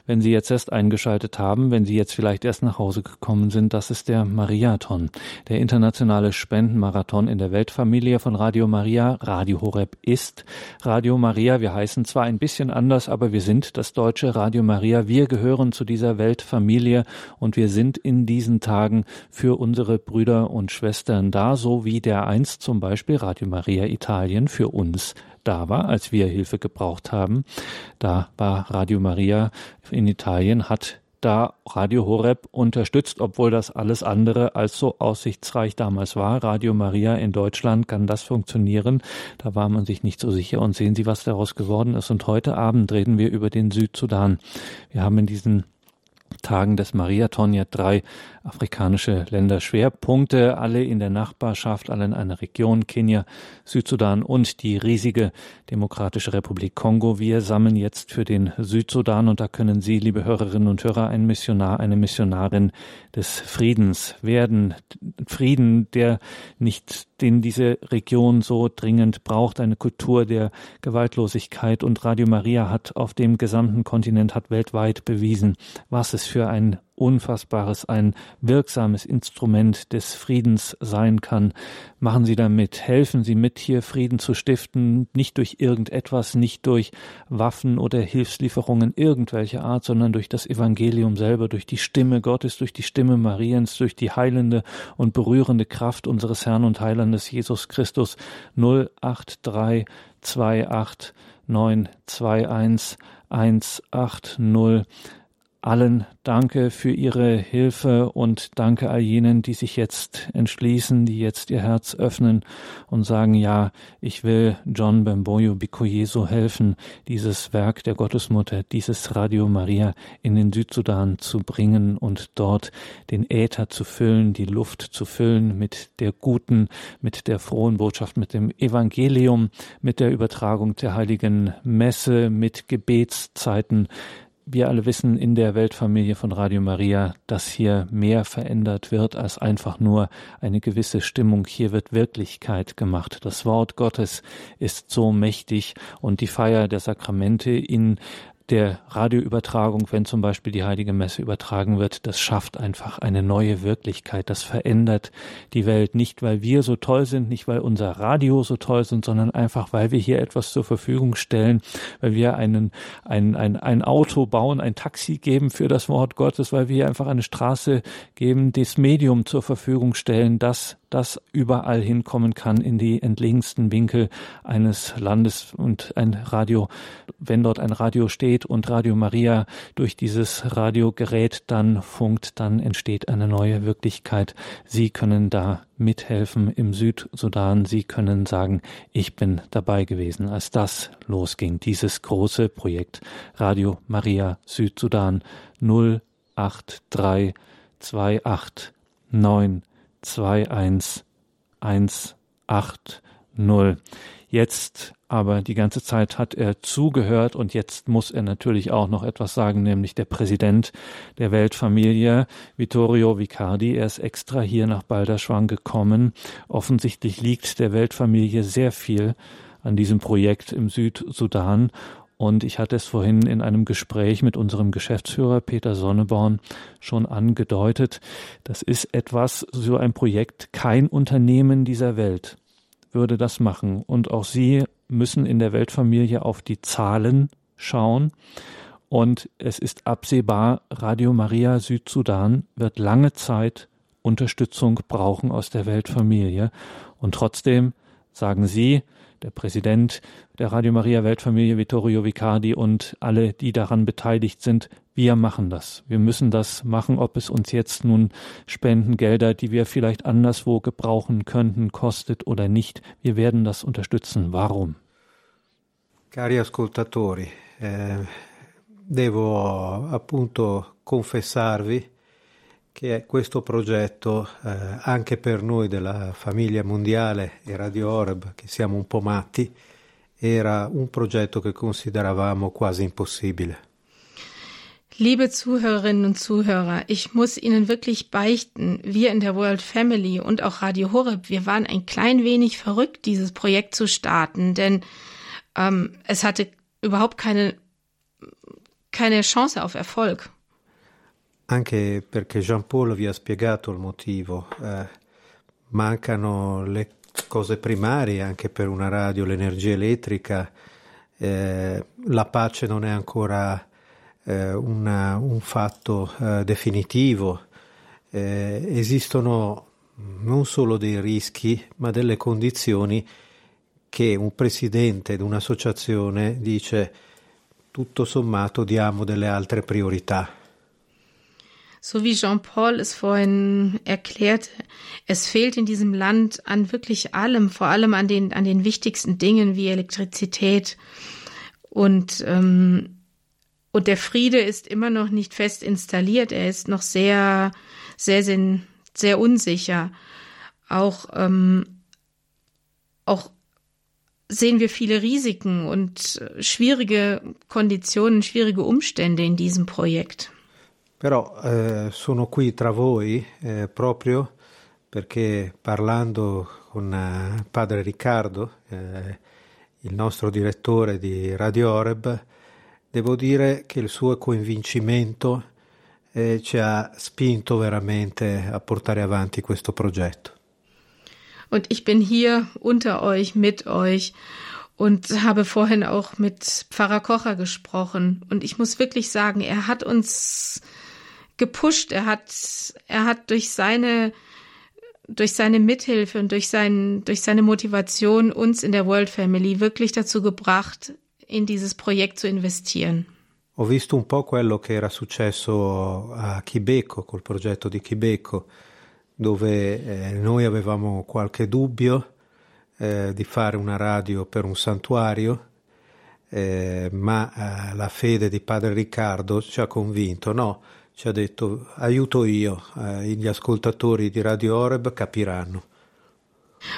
A: Wenn Sie jetzt erst eingeschaltet haben, wenn Sie jetzt vielleicht erst nach Hause gekommen sind, das ist der Mariathon, der internationale Spendenmarathon in der Weltfamilie von Radio Maria. Radio Horeb ist Radio Maria. Wir heißen zwar ein bisschen anders, aber wir sind das deutsche Radio Maria. Wir gehören zu dieser Weltfamilie und wir sind in diesen Tagen für unsere Brüder und Schwestern da, so wie der einst zum Beispiel Radio Maria Italien für uns da war, als wir Hilfe gebraucht haben. Da war Radio Maria in Italien, hat da Radio Horeb unterstützt, obwohl das alles andere als so aussichtsreich damals war. Radio Maria in Deutschland kann das funktionieren. Da war man sich nicht so sicher. Und sehen Sie, was daraus geworden ist. Und heute Abend reden wir über den Südsudan. Wir haben in diesen Tagen des Mariathon ja drei afrikanische Länder Schwerpunkte, alle in der Nachbarschaft, alle in einer Region, Kenia, Südsudan und die riesige Demokratische Republik Kongo. Wir sammeln jetzt für den Südsudan und da können Sie, liebe Hörerinnen und Hörer, ein Missionar, eine Missionarin des Friedens werden. Frieden, der nicht, den diese Region so dringend braucht, eine Kultur der Gewaltlosigkeit und Radio Maria hat auf dem gesamten Kontinent, hat weltweit bewiesen, was es für ein Unfassbares, ein wirksames Instrument des Friedens sein kann. Machen Sie damit, helfen Sie mit, hier Frieden zu stiften, nicht durch irgendetwas, nicht durch Waffen oder Hilfslieferungen irgendwelcher Art, sondern durch das Evangelium selber, durch die Stimme Gottes, durch die Stimme Mariens, durch die heilende und berührende Kraft unseres Herrn und Heilandes Jesus Christus 083 28 921 180 allen danke für Ihre Hilfe und danke all jenen, die sich jetzt entschließen, die jetzt ihr Herz öffnen und sagen, ja, ich will John Bemboyo Bikoyeso helfen, dieses Werk der Gottesmutter, dieses Radio Maria in den Südsudan zu bringen und dort den Äther zu füllen, die Luft zu füllen mit der guten, mit der frohen Botschaft, mit dem Evangelium, mit der Übertragung der heiligen Messe, mit Gebetszeiten, wir alle wissen in der Weltfamilie von Radio Maria, dass hier mehr verändert wird als einfach nur eine gewisse Stimmung. Hier wird Wirklichkeit gemacht. Das Wort Gottes ist so mächtig und die Feier der Sakramente in der Radioübertragung, wenn zum Beispiel die Heilige Messe übertragen wird, das schafft einfach eine neue Wirklichkeit. Das verändert die Welt nicht, weil wir so toll sind, nicht weil unser Radio so toll sind, sondern einfach, weil wir hier etwas zur Verfügung stellen, weil wir einen, ein, ein, ein Auto bauen, ein Taxi geben für das Wort Gottes, weil wir hier einfach eine Straße geben, das Medium zur Verfügung stellen, das das überall hinkommen kann in die entlegensten Winkel eines Landes und ein Radio, wenn dort ein Radio steht und Radio Maria durch dieses Radiogerät dann funkt, dann entsteht eine neue Wirklichkeit. Sie können da mithelfen im Südsudan. Sie können sagen, ich bin dabei gewesen, als das losging, dieses große Projekt Radio Maria Südsudan 08328 9 21180. Jetzt aber die ganze Zeit hat er zugehört und jetzt muss er natürlich auch noch etwas sagen, nämlich der Präsident der Weltfamilie, Vittorio Vicardi. Er ist extra hier nach Balderschwang gekommen. Offensichtlich liegt der Weltfamilie sehr viel an diesem Projekt im Südsudan und ich hatte es vorhin in einem Gespräch mit unserem Geschäftsführer Peter Sonneborn schon angedeutet. Das ist etwas, so ein Projekt, kein Unternehmen dieser Welt würde das machen. Und auch Sie müssen in der Weltfamilie auf die Zahlen schauen. Und es ist absehbar, Radio Maria Südsudan wird lange Zeit Unterstützung brauchen aus der Weltfamilie. Und trotzdem sagen Sie, der Präsident der Radio Maria Weltfamilie Vittorio Vicardi und alle, die daran beteiligt sind. Wir machen das. Wir müssen das machen, ob es uns jetzt nun Spendengelder, die wir vielleicht anderswo gebrauchen könnten, kostet oder nicht. Wir werden das unterstützen. Warum?
G: Cari ascoltatori, eh, devo appunto confessarvi che questo progetto, eh, anche per noi della famiglia mondiale e Radio Orb, che siamo un po' matti, era un progetto che consideravamo quasi impossibile.
D: Liebe Zuhörerinnen und Zuhörer, ich muss Ihnen wirklich beichten, wir in der World Family und auch Radio Horeb, wir waren ein klein wenig verrückt, dieses Projekt zu starten, denn ähm, es hatte überhaupt keine, keine Chance auf Erfolg.
G: Anche perché Jean Paul vi ha spiegato il motivo. Eh, mancano le cose primarie anche per una radio, l'energia elettrica, eh, la pace non è ancora eh, una, un fatto eh, definitivo, eh, esistono non solo dei rischi, ma delle condizioni che un presidente di un'associazione dice tutto sommato diamo delle altre priorità.
D: So wie Jean-Paul es vorhin erklärte, es fehlt in diesem Land an wirklich allem, vor allem an den, an den wichtigsten Dingen wie Elektrizität. Und ähm, Und der Friede ist immer noch nicht fest installiert. Er ist noch sehr, sehr, sehr, sehr unsicher. Auch, ähm, auch sehen wir viele Risiken und schwierige Konditionen, schwierige Umstände in diesem Projekt.
G: Però eh, sono qui tra voi eh, proprio perché parlando con eh, padre Riccardo, eh, il nostro direttore di Radio Oreb, devo dire che il suo convincimento eh, ci ha spinto veramente a portare avanti questo progetto.
D: Und ich bin hier unter euch, mit euch und habe vorhin auch mit Pfarrer Kocher gesprochen. Und ich muss wirklich sagen, er hat uns gepusht, er hat, er hat durch seine, durch seine Mithilfe und durch, sein, durch seine Motivation uns in der World Family wirklich dazu gebracht, in dieses Projekt zu investieren.
G: Ho visto un po' quello che era successo a Chibeco, col progetto di Chibeco, dove eh, noi avevamo qualche dubbio eh, di fare una radio per un santuario, eh, ma eh, la fede di padre Riccardo ci ha convinto, no, ci ha detto aiuto io, eh, gli ascoltatori di Radio Oreb capiranno.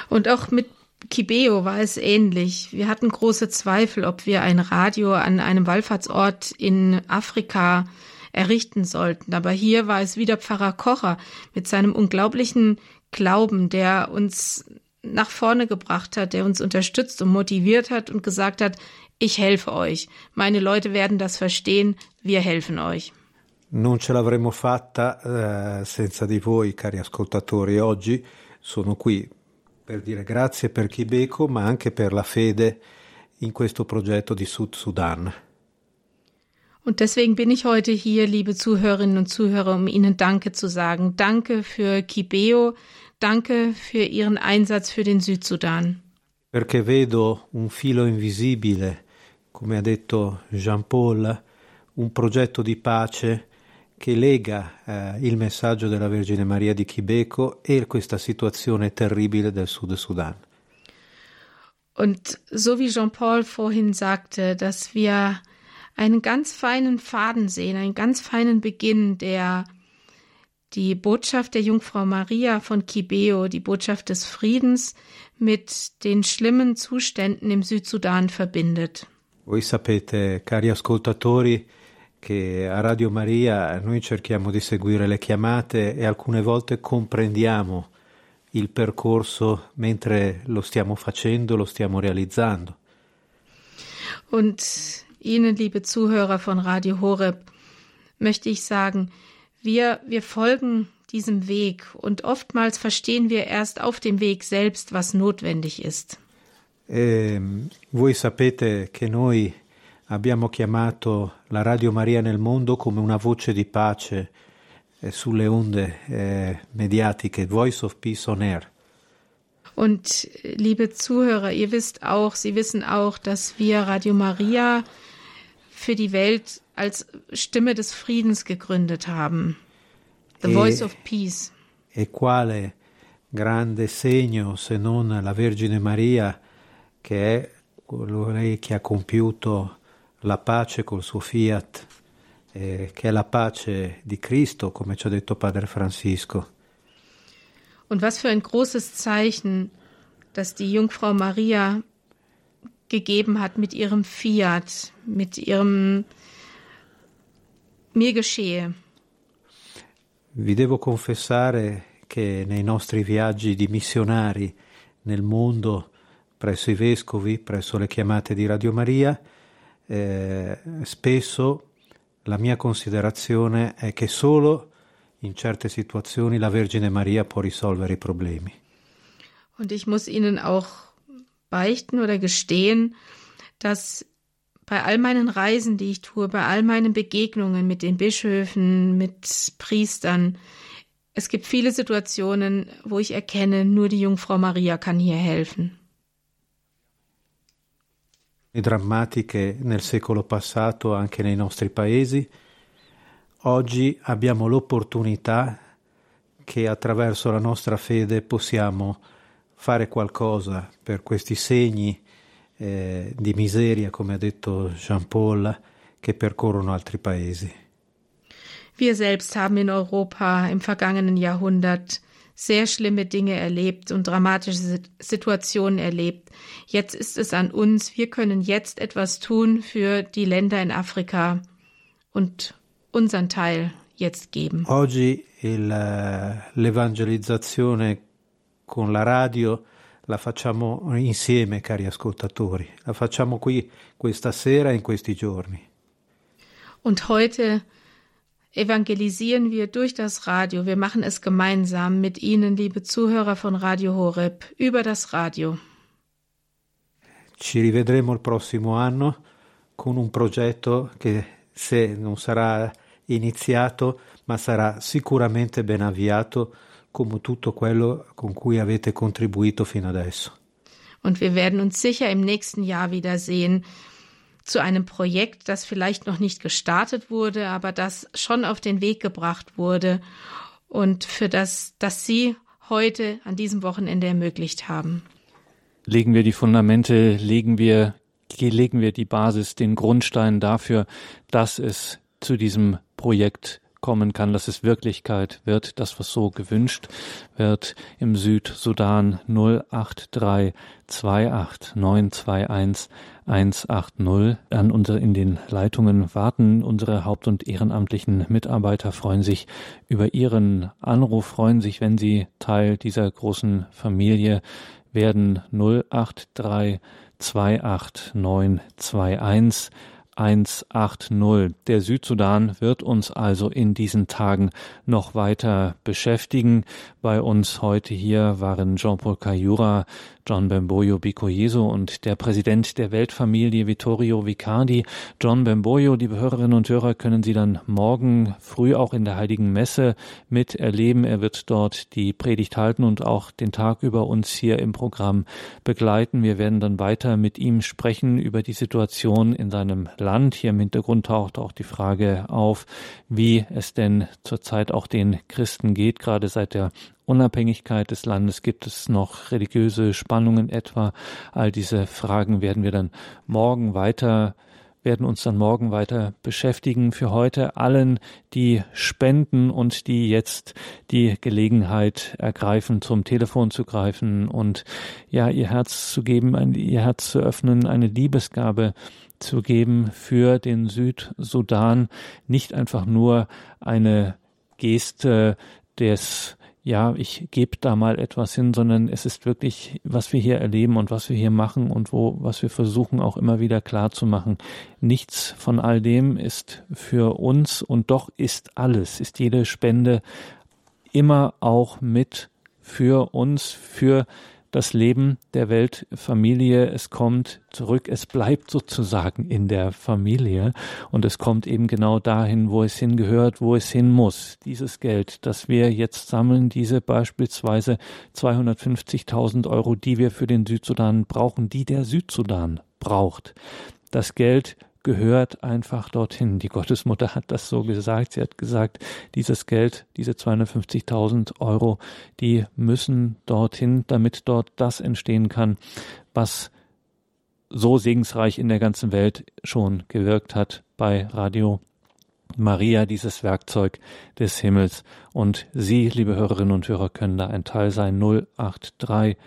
D: Und auch mit Kibeo war es ähnlich. Wir hatten große Zweifel, ob wir ein Radio an einem Wallfahrtsort in Afrika errichten sollten. Aber hier war es wieder Pfarrer Kocher mit seinem unglaublichen Glauben, der uns nach vorne gebracht hat, der uns unterstützt und motiviert hat und gesagt hat, ich helfe euch. Meine Leute werden das verstehen, wir helfen euch.
G: Non ce l'avremmo fatta eh, senza di voi, cari ascoltatori. Oggi sono qui per dire grazie per Chibeco, ma anche per la fede in questo progetto di Sud Sudan.
D: Und deswegen bin ich heute hier, liebe Zuhörerinnen und Zuhörer, um Ihnen Danke zu sagen. Danke für Kibeo, danke für Ihren Einsatz für den Südsudan.
G: Perché vedo un filo invisibile, come ha detto Jean Paul, un progetto di pace che lega eh, il messaggio della Vergine Maria di Kibeco e questa situazione terribile del Sud Sudan.
D: Und so wie Jean-Paul vorhin sagte, dass wir einen ganz feinen Faden sehen, einen ganz feinen Beginn, der die Botschaft der Jungfrau Maria von Kibeo, die Botschaft des Friedens, mit den schlimmen Zuständen im Südsudan verbindet.
G: Voi sapete, cari ascoltatori, che a Radio Maria noi cerchiamo di seguire le chiamate e alcune volte comprendiamo il percorso mentre lo stiamo facendo, lo stiamo realizzando.
D: Und Ihnen, liebe Zuhörer von Radio Horeb, möchte ich sagen, wir, wir folgen diesem Weg und oftmals verstehen wir erst auf dem Weg selbst, was notwendig ist.
G: E, voi sapete che noi abbiamo chiamato la Radio Maria nel mondo come una voce di pace eh, sulle onde eh, mediatiche, Voice of Peace on Air.
D: Und liebe Zuhörer, ihr wisst auch, Sie wissen auch, dass wir Radio Maria für die Welt als Stimme des Friedens gegründet haben. The
G: E-
D: Voice of Peace.
G: E quale grande segno se non la Vergine Maria che è colei che ha compiuto la pace col suo fiat, eh, che è la pace di Cristo, come ci ha detto Padre Francisco.
D: Und was für ein großes Zeichen, das die Jungfrau Maria gegeben hat mit ihrem Fiat, mit ihrem Mir geschehe.
G: Vi devo confessare che nei nostri viaggi di missionari nel mondo, presso i vescovi, presso le chiamate di Radio Maria, eh, spesso la mia considerazione è che solo in certe situazioni la Vergine Maria può risolvere i problemi.
D: Und ich muss Ihnen auch beichten oder gestehen, dass bei all meinen Reisen, die ich tue, bei all meinen Begegnungen mit den Bischöfen, mit Priestern, es gibt viele Situationen, wo ich erkenne, nur die Jungfrau Maria kann hier helfen.
G: Drammatiche nel secolo passato anche nei nostri paesi, oggi abbiamo l'opportunità che attraverso la nostra fede possiamo fare qualcosa per questi segni eh, di miseria, come ha detto Jean Paul, che percorrono altri paesi.
D: Wir selbst haben in Europa im vergangenen Jahrhundert sehr schlimme Dinge erlebt und dramatische Situationen erlebt. Jetzt ist es an uns. Wir können jetzt etwas tun für die Länder in Afrika und unseren Teil jetzt geben.
G: Oggi eh, l'evangelizzazione con la radio la facciamo insieme, cari ascoltatori. La facciamo qui questa sera in questi giorni.
D: Und heute evangelisieren wir durch das Radio. Wir machen es gemeinsam mit Ihnen, liebe Zuhörer von Radio Horeb, über das Radio.
G: Ci rivedremo il prossimo anno con un progetto che se non sarà iniziato, ma sarà sicuramente ben avviato come tutto quello con cui avete contribuito fino adesso.
D: Und wir werden uns sicher im nächsten Jahr wiedersehen zu einem Projekt, das vielleicht noch nicht gestartet wurde, aber das schon auf den Weg gebracht wurde und für das, das Sie heute an diesem Wochenende ermöglicht haben.
A: Legen wir die Fundamente, legen wir, legen wir die Basis, den Grundstein dafür, dass es zu diesem Projekt kommen kann, dass es Wirklichkeit wird, das, was so gewünscht wird im Südsudan 083289211 180 an unser, in den Leitungen warten. Unsere Haupt- und ehrenamtlichen Mitarbeiter freuen sich über Ihren Anruf, freuen sich, wenn Sie Teil dieser großen Familie werden 083289211 180. Der Südsudan wird uns also in diesen Tagen noch weiter beschäftigen. Bei uns heute hier waren Jean-Paul Kayura, John Bemboyo Bikoyeso und der Präsident der Weltfamilie Vittorio Vicardi. John Bemboyo, liebe Hörerinnen und Hörer, können Sie dann morgen früh auch in der Heiligen Messe miterleben. Er wird dort die Predigt halten und auch den Tag über uns hier im Programm begleiten. Wir werden dann weiter mit ihm sprechen über die Situation in seinem Land. Hier im Hintergrund taucht auch die Frage auf, wie es denn zurzeit auch den Christen geht, gerade seit der Unabhängigkeit des Landes? Gibt es noch religiöse Spannungen etwa? All diese Fragen werden wir dann morgen weiter werden uns dann morgen weiter beschäftigen. Für heute allen, die spenden und die jetzt die Gelegenheit ergreifen, zum Telefon zu greifen und ja, ihr Herz zu geben, ihr Herz zu öffnen, eine Liebesgabe zu geben für den Südsudan. Nicht einfach nur eine Geste des ja, ich gebe da mal etwas hin, sondern es ist wirklich, was wir hier erleben und was wir hier machen und wo, was wir versuchen auch immer wieder klar zu machen. Nichts von all dem ist für uns und doch ist alles, ist jede Spende immer auch mit für uns, für das Leben der Weltfamilie. Es kommt zurück, es bleibt sozusagen in der Familie und es kommt eben genau dahin, wo es hingehört, wo es hin muss. Dieses Geld, das wir jetzt sammeln, diese beispielsweise 250.000 Euro, die wir für den Südsudan brauchen, die der Südsudan braucht. Das Geld gehört einfach dorthin. Die Gottesmutter hat das so gesagt. Sie hat gesagt, dieses Geld, diese 250.000 Euro, die müssen dorthin, damit dort das entstehen kann, was so segensreich in der ganzen Welt schon gewirkt hat bei Radio Maria, dieses Werkzeug des Himmels. Und Sie, liebe Hörerinnen und Hörer, können da ein Teil sein. 083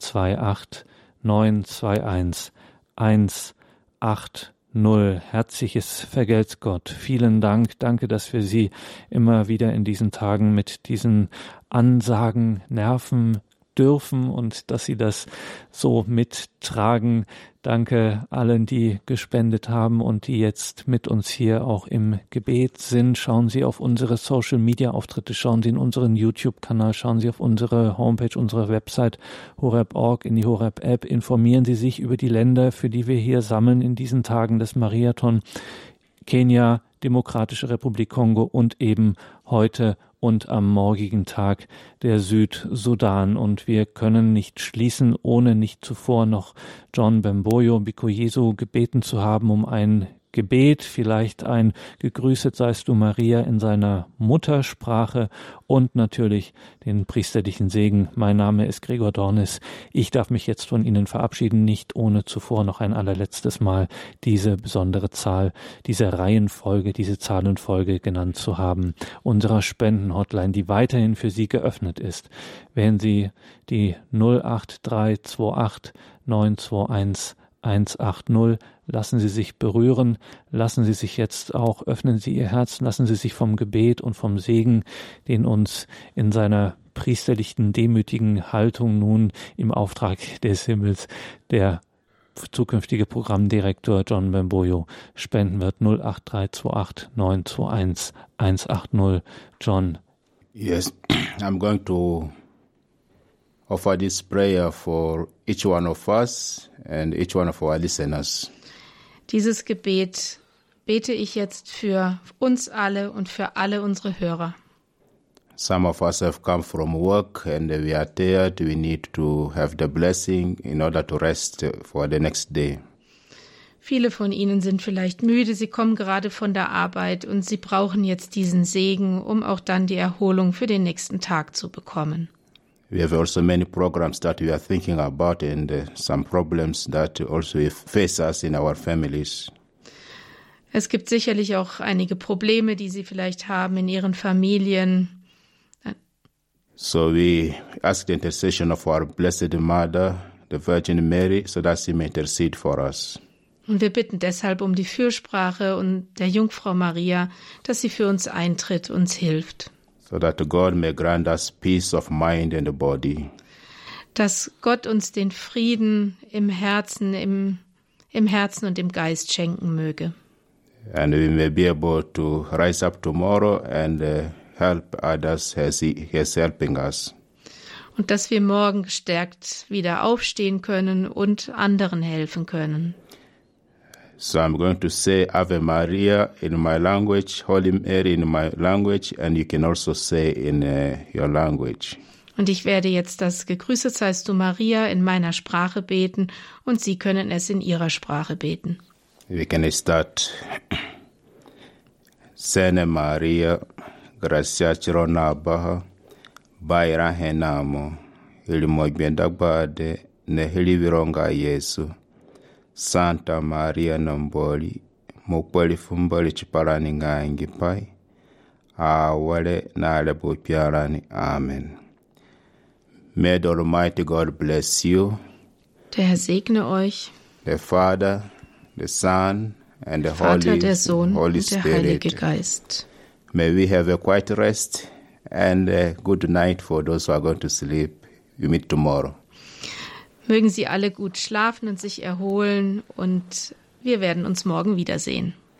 A: 28 921 180 Null. Herzliches Vergelt's Gott. Vielen Dank. Danke, dass wir Sie immer wieder in diesen Tagen mit diesen Ansagen nerven dürfen und dass Sie das so mittragen. Danke allen, die gespendet haben und die jetzt mit uns hier auch im Gebet sind. Schauen Sie auf unsere Social Media Auftritte, schauen Sie in unseren YouTube-Kanal, schauen Sie auf unsere Homepage, unsere Website horeb.org, in die Horeb App. Informieren Sie sich über die Länder, für die wir hier sammeln in diesen Tagen des Mariathon. Kenia, Demokratische Republik Kongo und eben heute und am morgigen Tag der Südsudan. Und wir können nicht schließen, ohne nicht zuvor noch John Bemboyo Bikoyesu gebeten zu haben um ein Gebet, vielleicht ein Gegrüßet seist du Maria in seiner Muttersprache und natürlich den priesterlichen Segen. Mein Name ist Gregor Dornis. Ich darf mich jetzt von Ihnen verabschieden, nicht ohne zuvor noch ein allerletztes Mal diese besondere Zahl, diese Reihenfolge, diese Zahlenfolge genannt zu haben, unserer Spendenhotline, die weiterhin für Sie geöffnet ist. Wählen Sie die 08328 921 180. Lassen Sie sich berühren, lassen Sie sich jetzt auch, öffnen Sie Ihr Herz, lassen Sie sich vom Gebet und vom Segen, den uns in seiner priesterlichen, demütigen Haltung nun im Auftrag des Himmels der zukünftige Programmdirektor John Bamboyo spenden wird 08328 921 180 John.
E: Yes, I'm going to offer this prayer for each one of us and each one of our listeners.
D: Dieses Gebet bete ich jetzt für uns alle und für alle unsere Hörer.
E: Some of us have come from work and we are tired. We need to have the blessing in order to rest for the next day.
D: Viele von Ihnen sind vielleicht müde, sie kommen gerade von der Arbeit und sie brauchen jetzt diesen Segen, um auch dann die Erholung für den nächsten Tag zu bekommen.
E: We have also many programs that we are thinking about and uh, some problems that also face us in our families.
D: Es gibt sicherlich auch einige Probleme, die Sie vielleicht haben in Ihren Familien.
E: So we ask the intercession of our Blessed Mother, the Virgin Mary, so that she may intercede for us.
D: Und wir bitten deshalb um die Fürsprache und der Jungfrau Maria, dass sie für uns eintritt, uns hilft.
E: So that God may grant us peace of mind and body.
D: Dass Gott uns den Frieden im Herzen, im, im Herzen und im Geist schenken möge.
E: And we may be able to rise up tomorrow and uh, help others as he is helping us.
D: Und dass wir morgen gestärkt wieder aufstehen können und anderen helfen können.
E: So I'm going to say Ave Maria in my language, Holy Mary in my language, and you can also say in uh, your language.
D: Und ich werde jetzt das Gegrüßet seist du Maria in meiner Sprache beten und Sie können es in Ihrer Sprache beten.
E: We can start. [clears throat] Sene Maria, gracia chirona baha, baira henamo, ilimo gbendagbaade, ne hili vironga Yesu. Santa Maria Nomboli, mukpali fumbali chipalani ngangi pai, awale nale bupiarani. Amen. May the Almighty God bless you,
D: Der Herr segne euch,
E: the Father, the Son, and the
D: Vater,
E: Holy,
D: der Sohn
E: Holy
D: und der Heilige. Geist.
E: May we have a quiet rest and a good night for those who are going to sleep. We meet tomorrow.
D: Mögen Sie alle gut schlafen und sich erholen und wir werden uns morgen wiedersehen.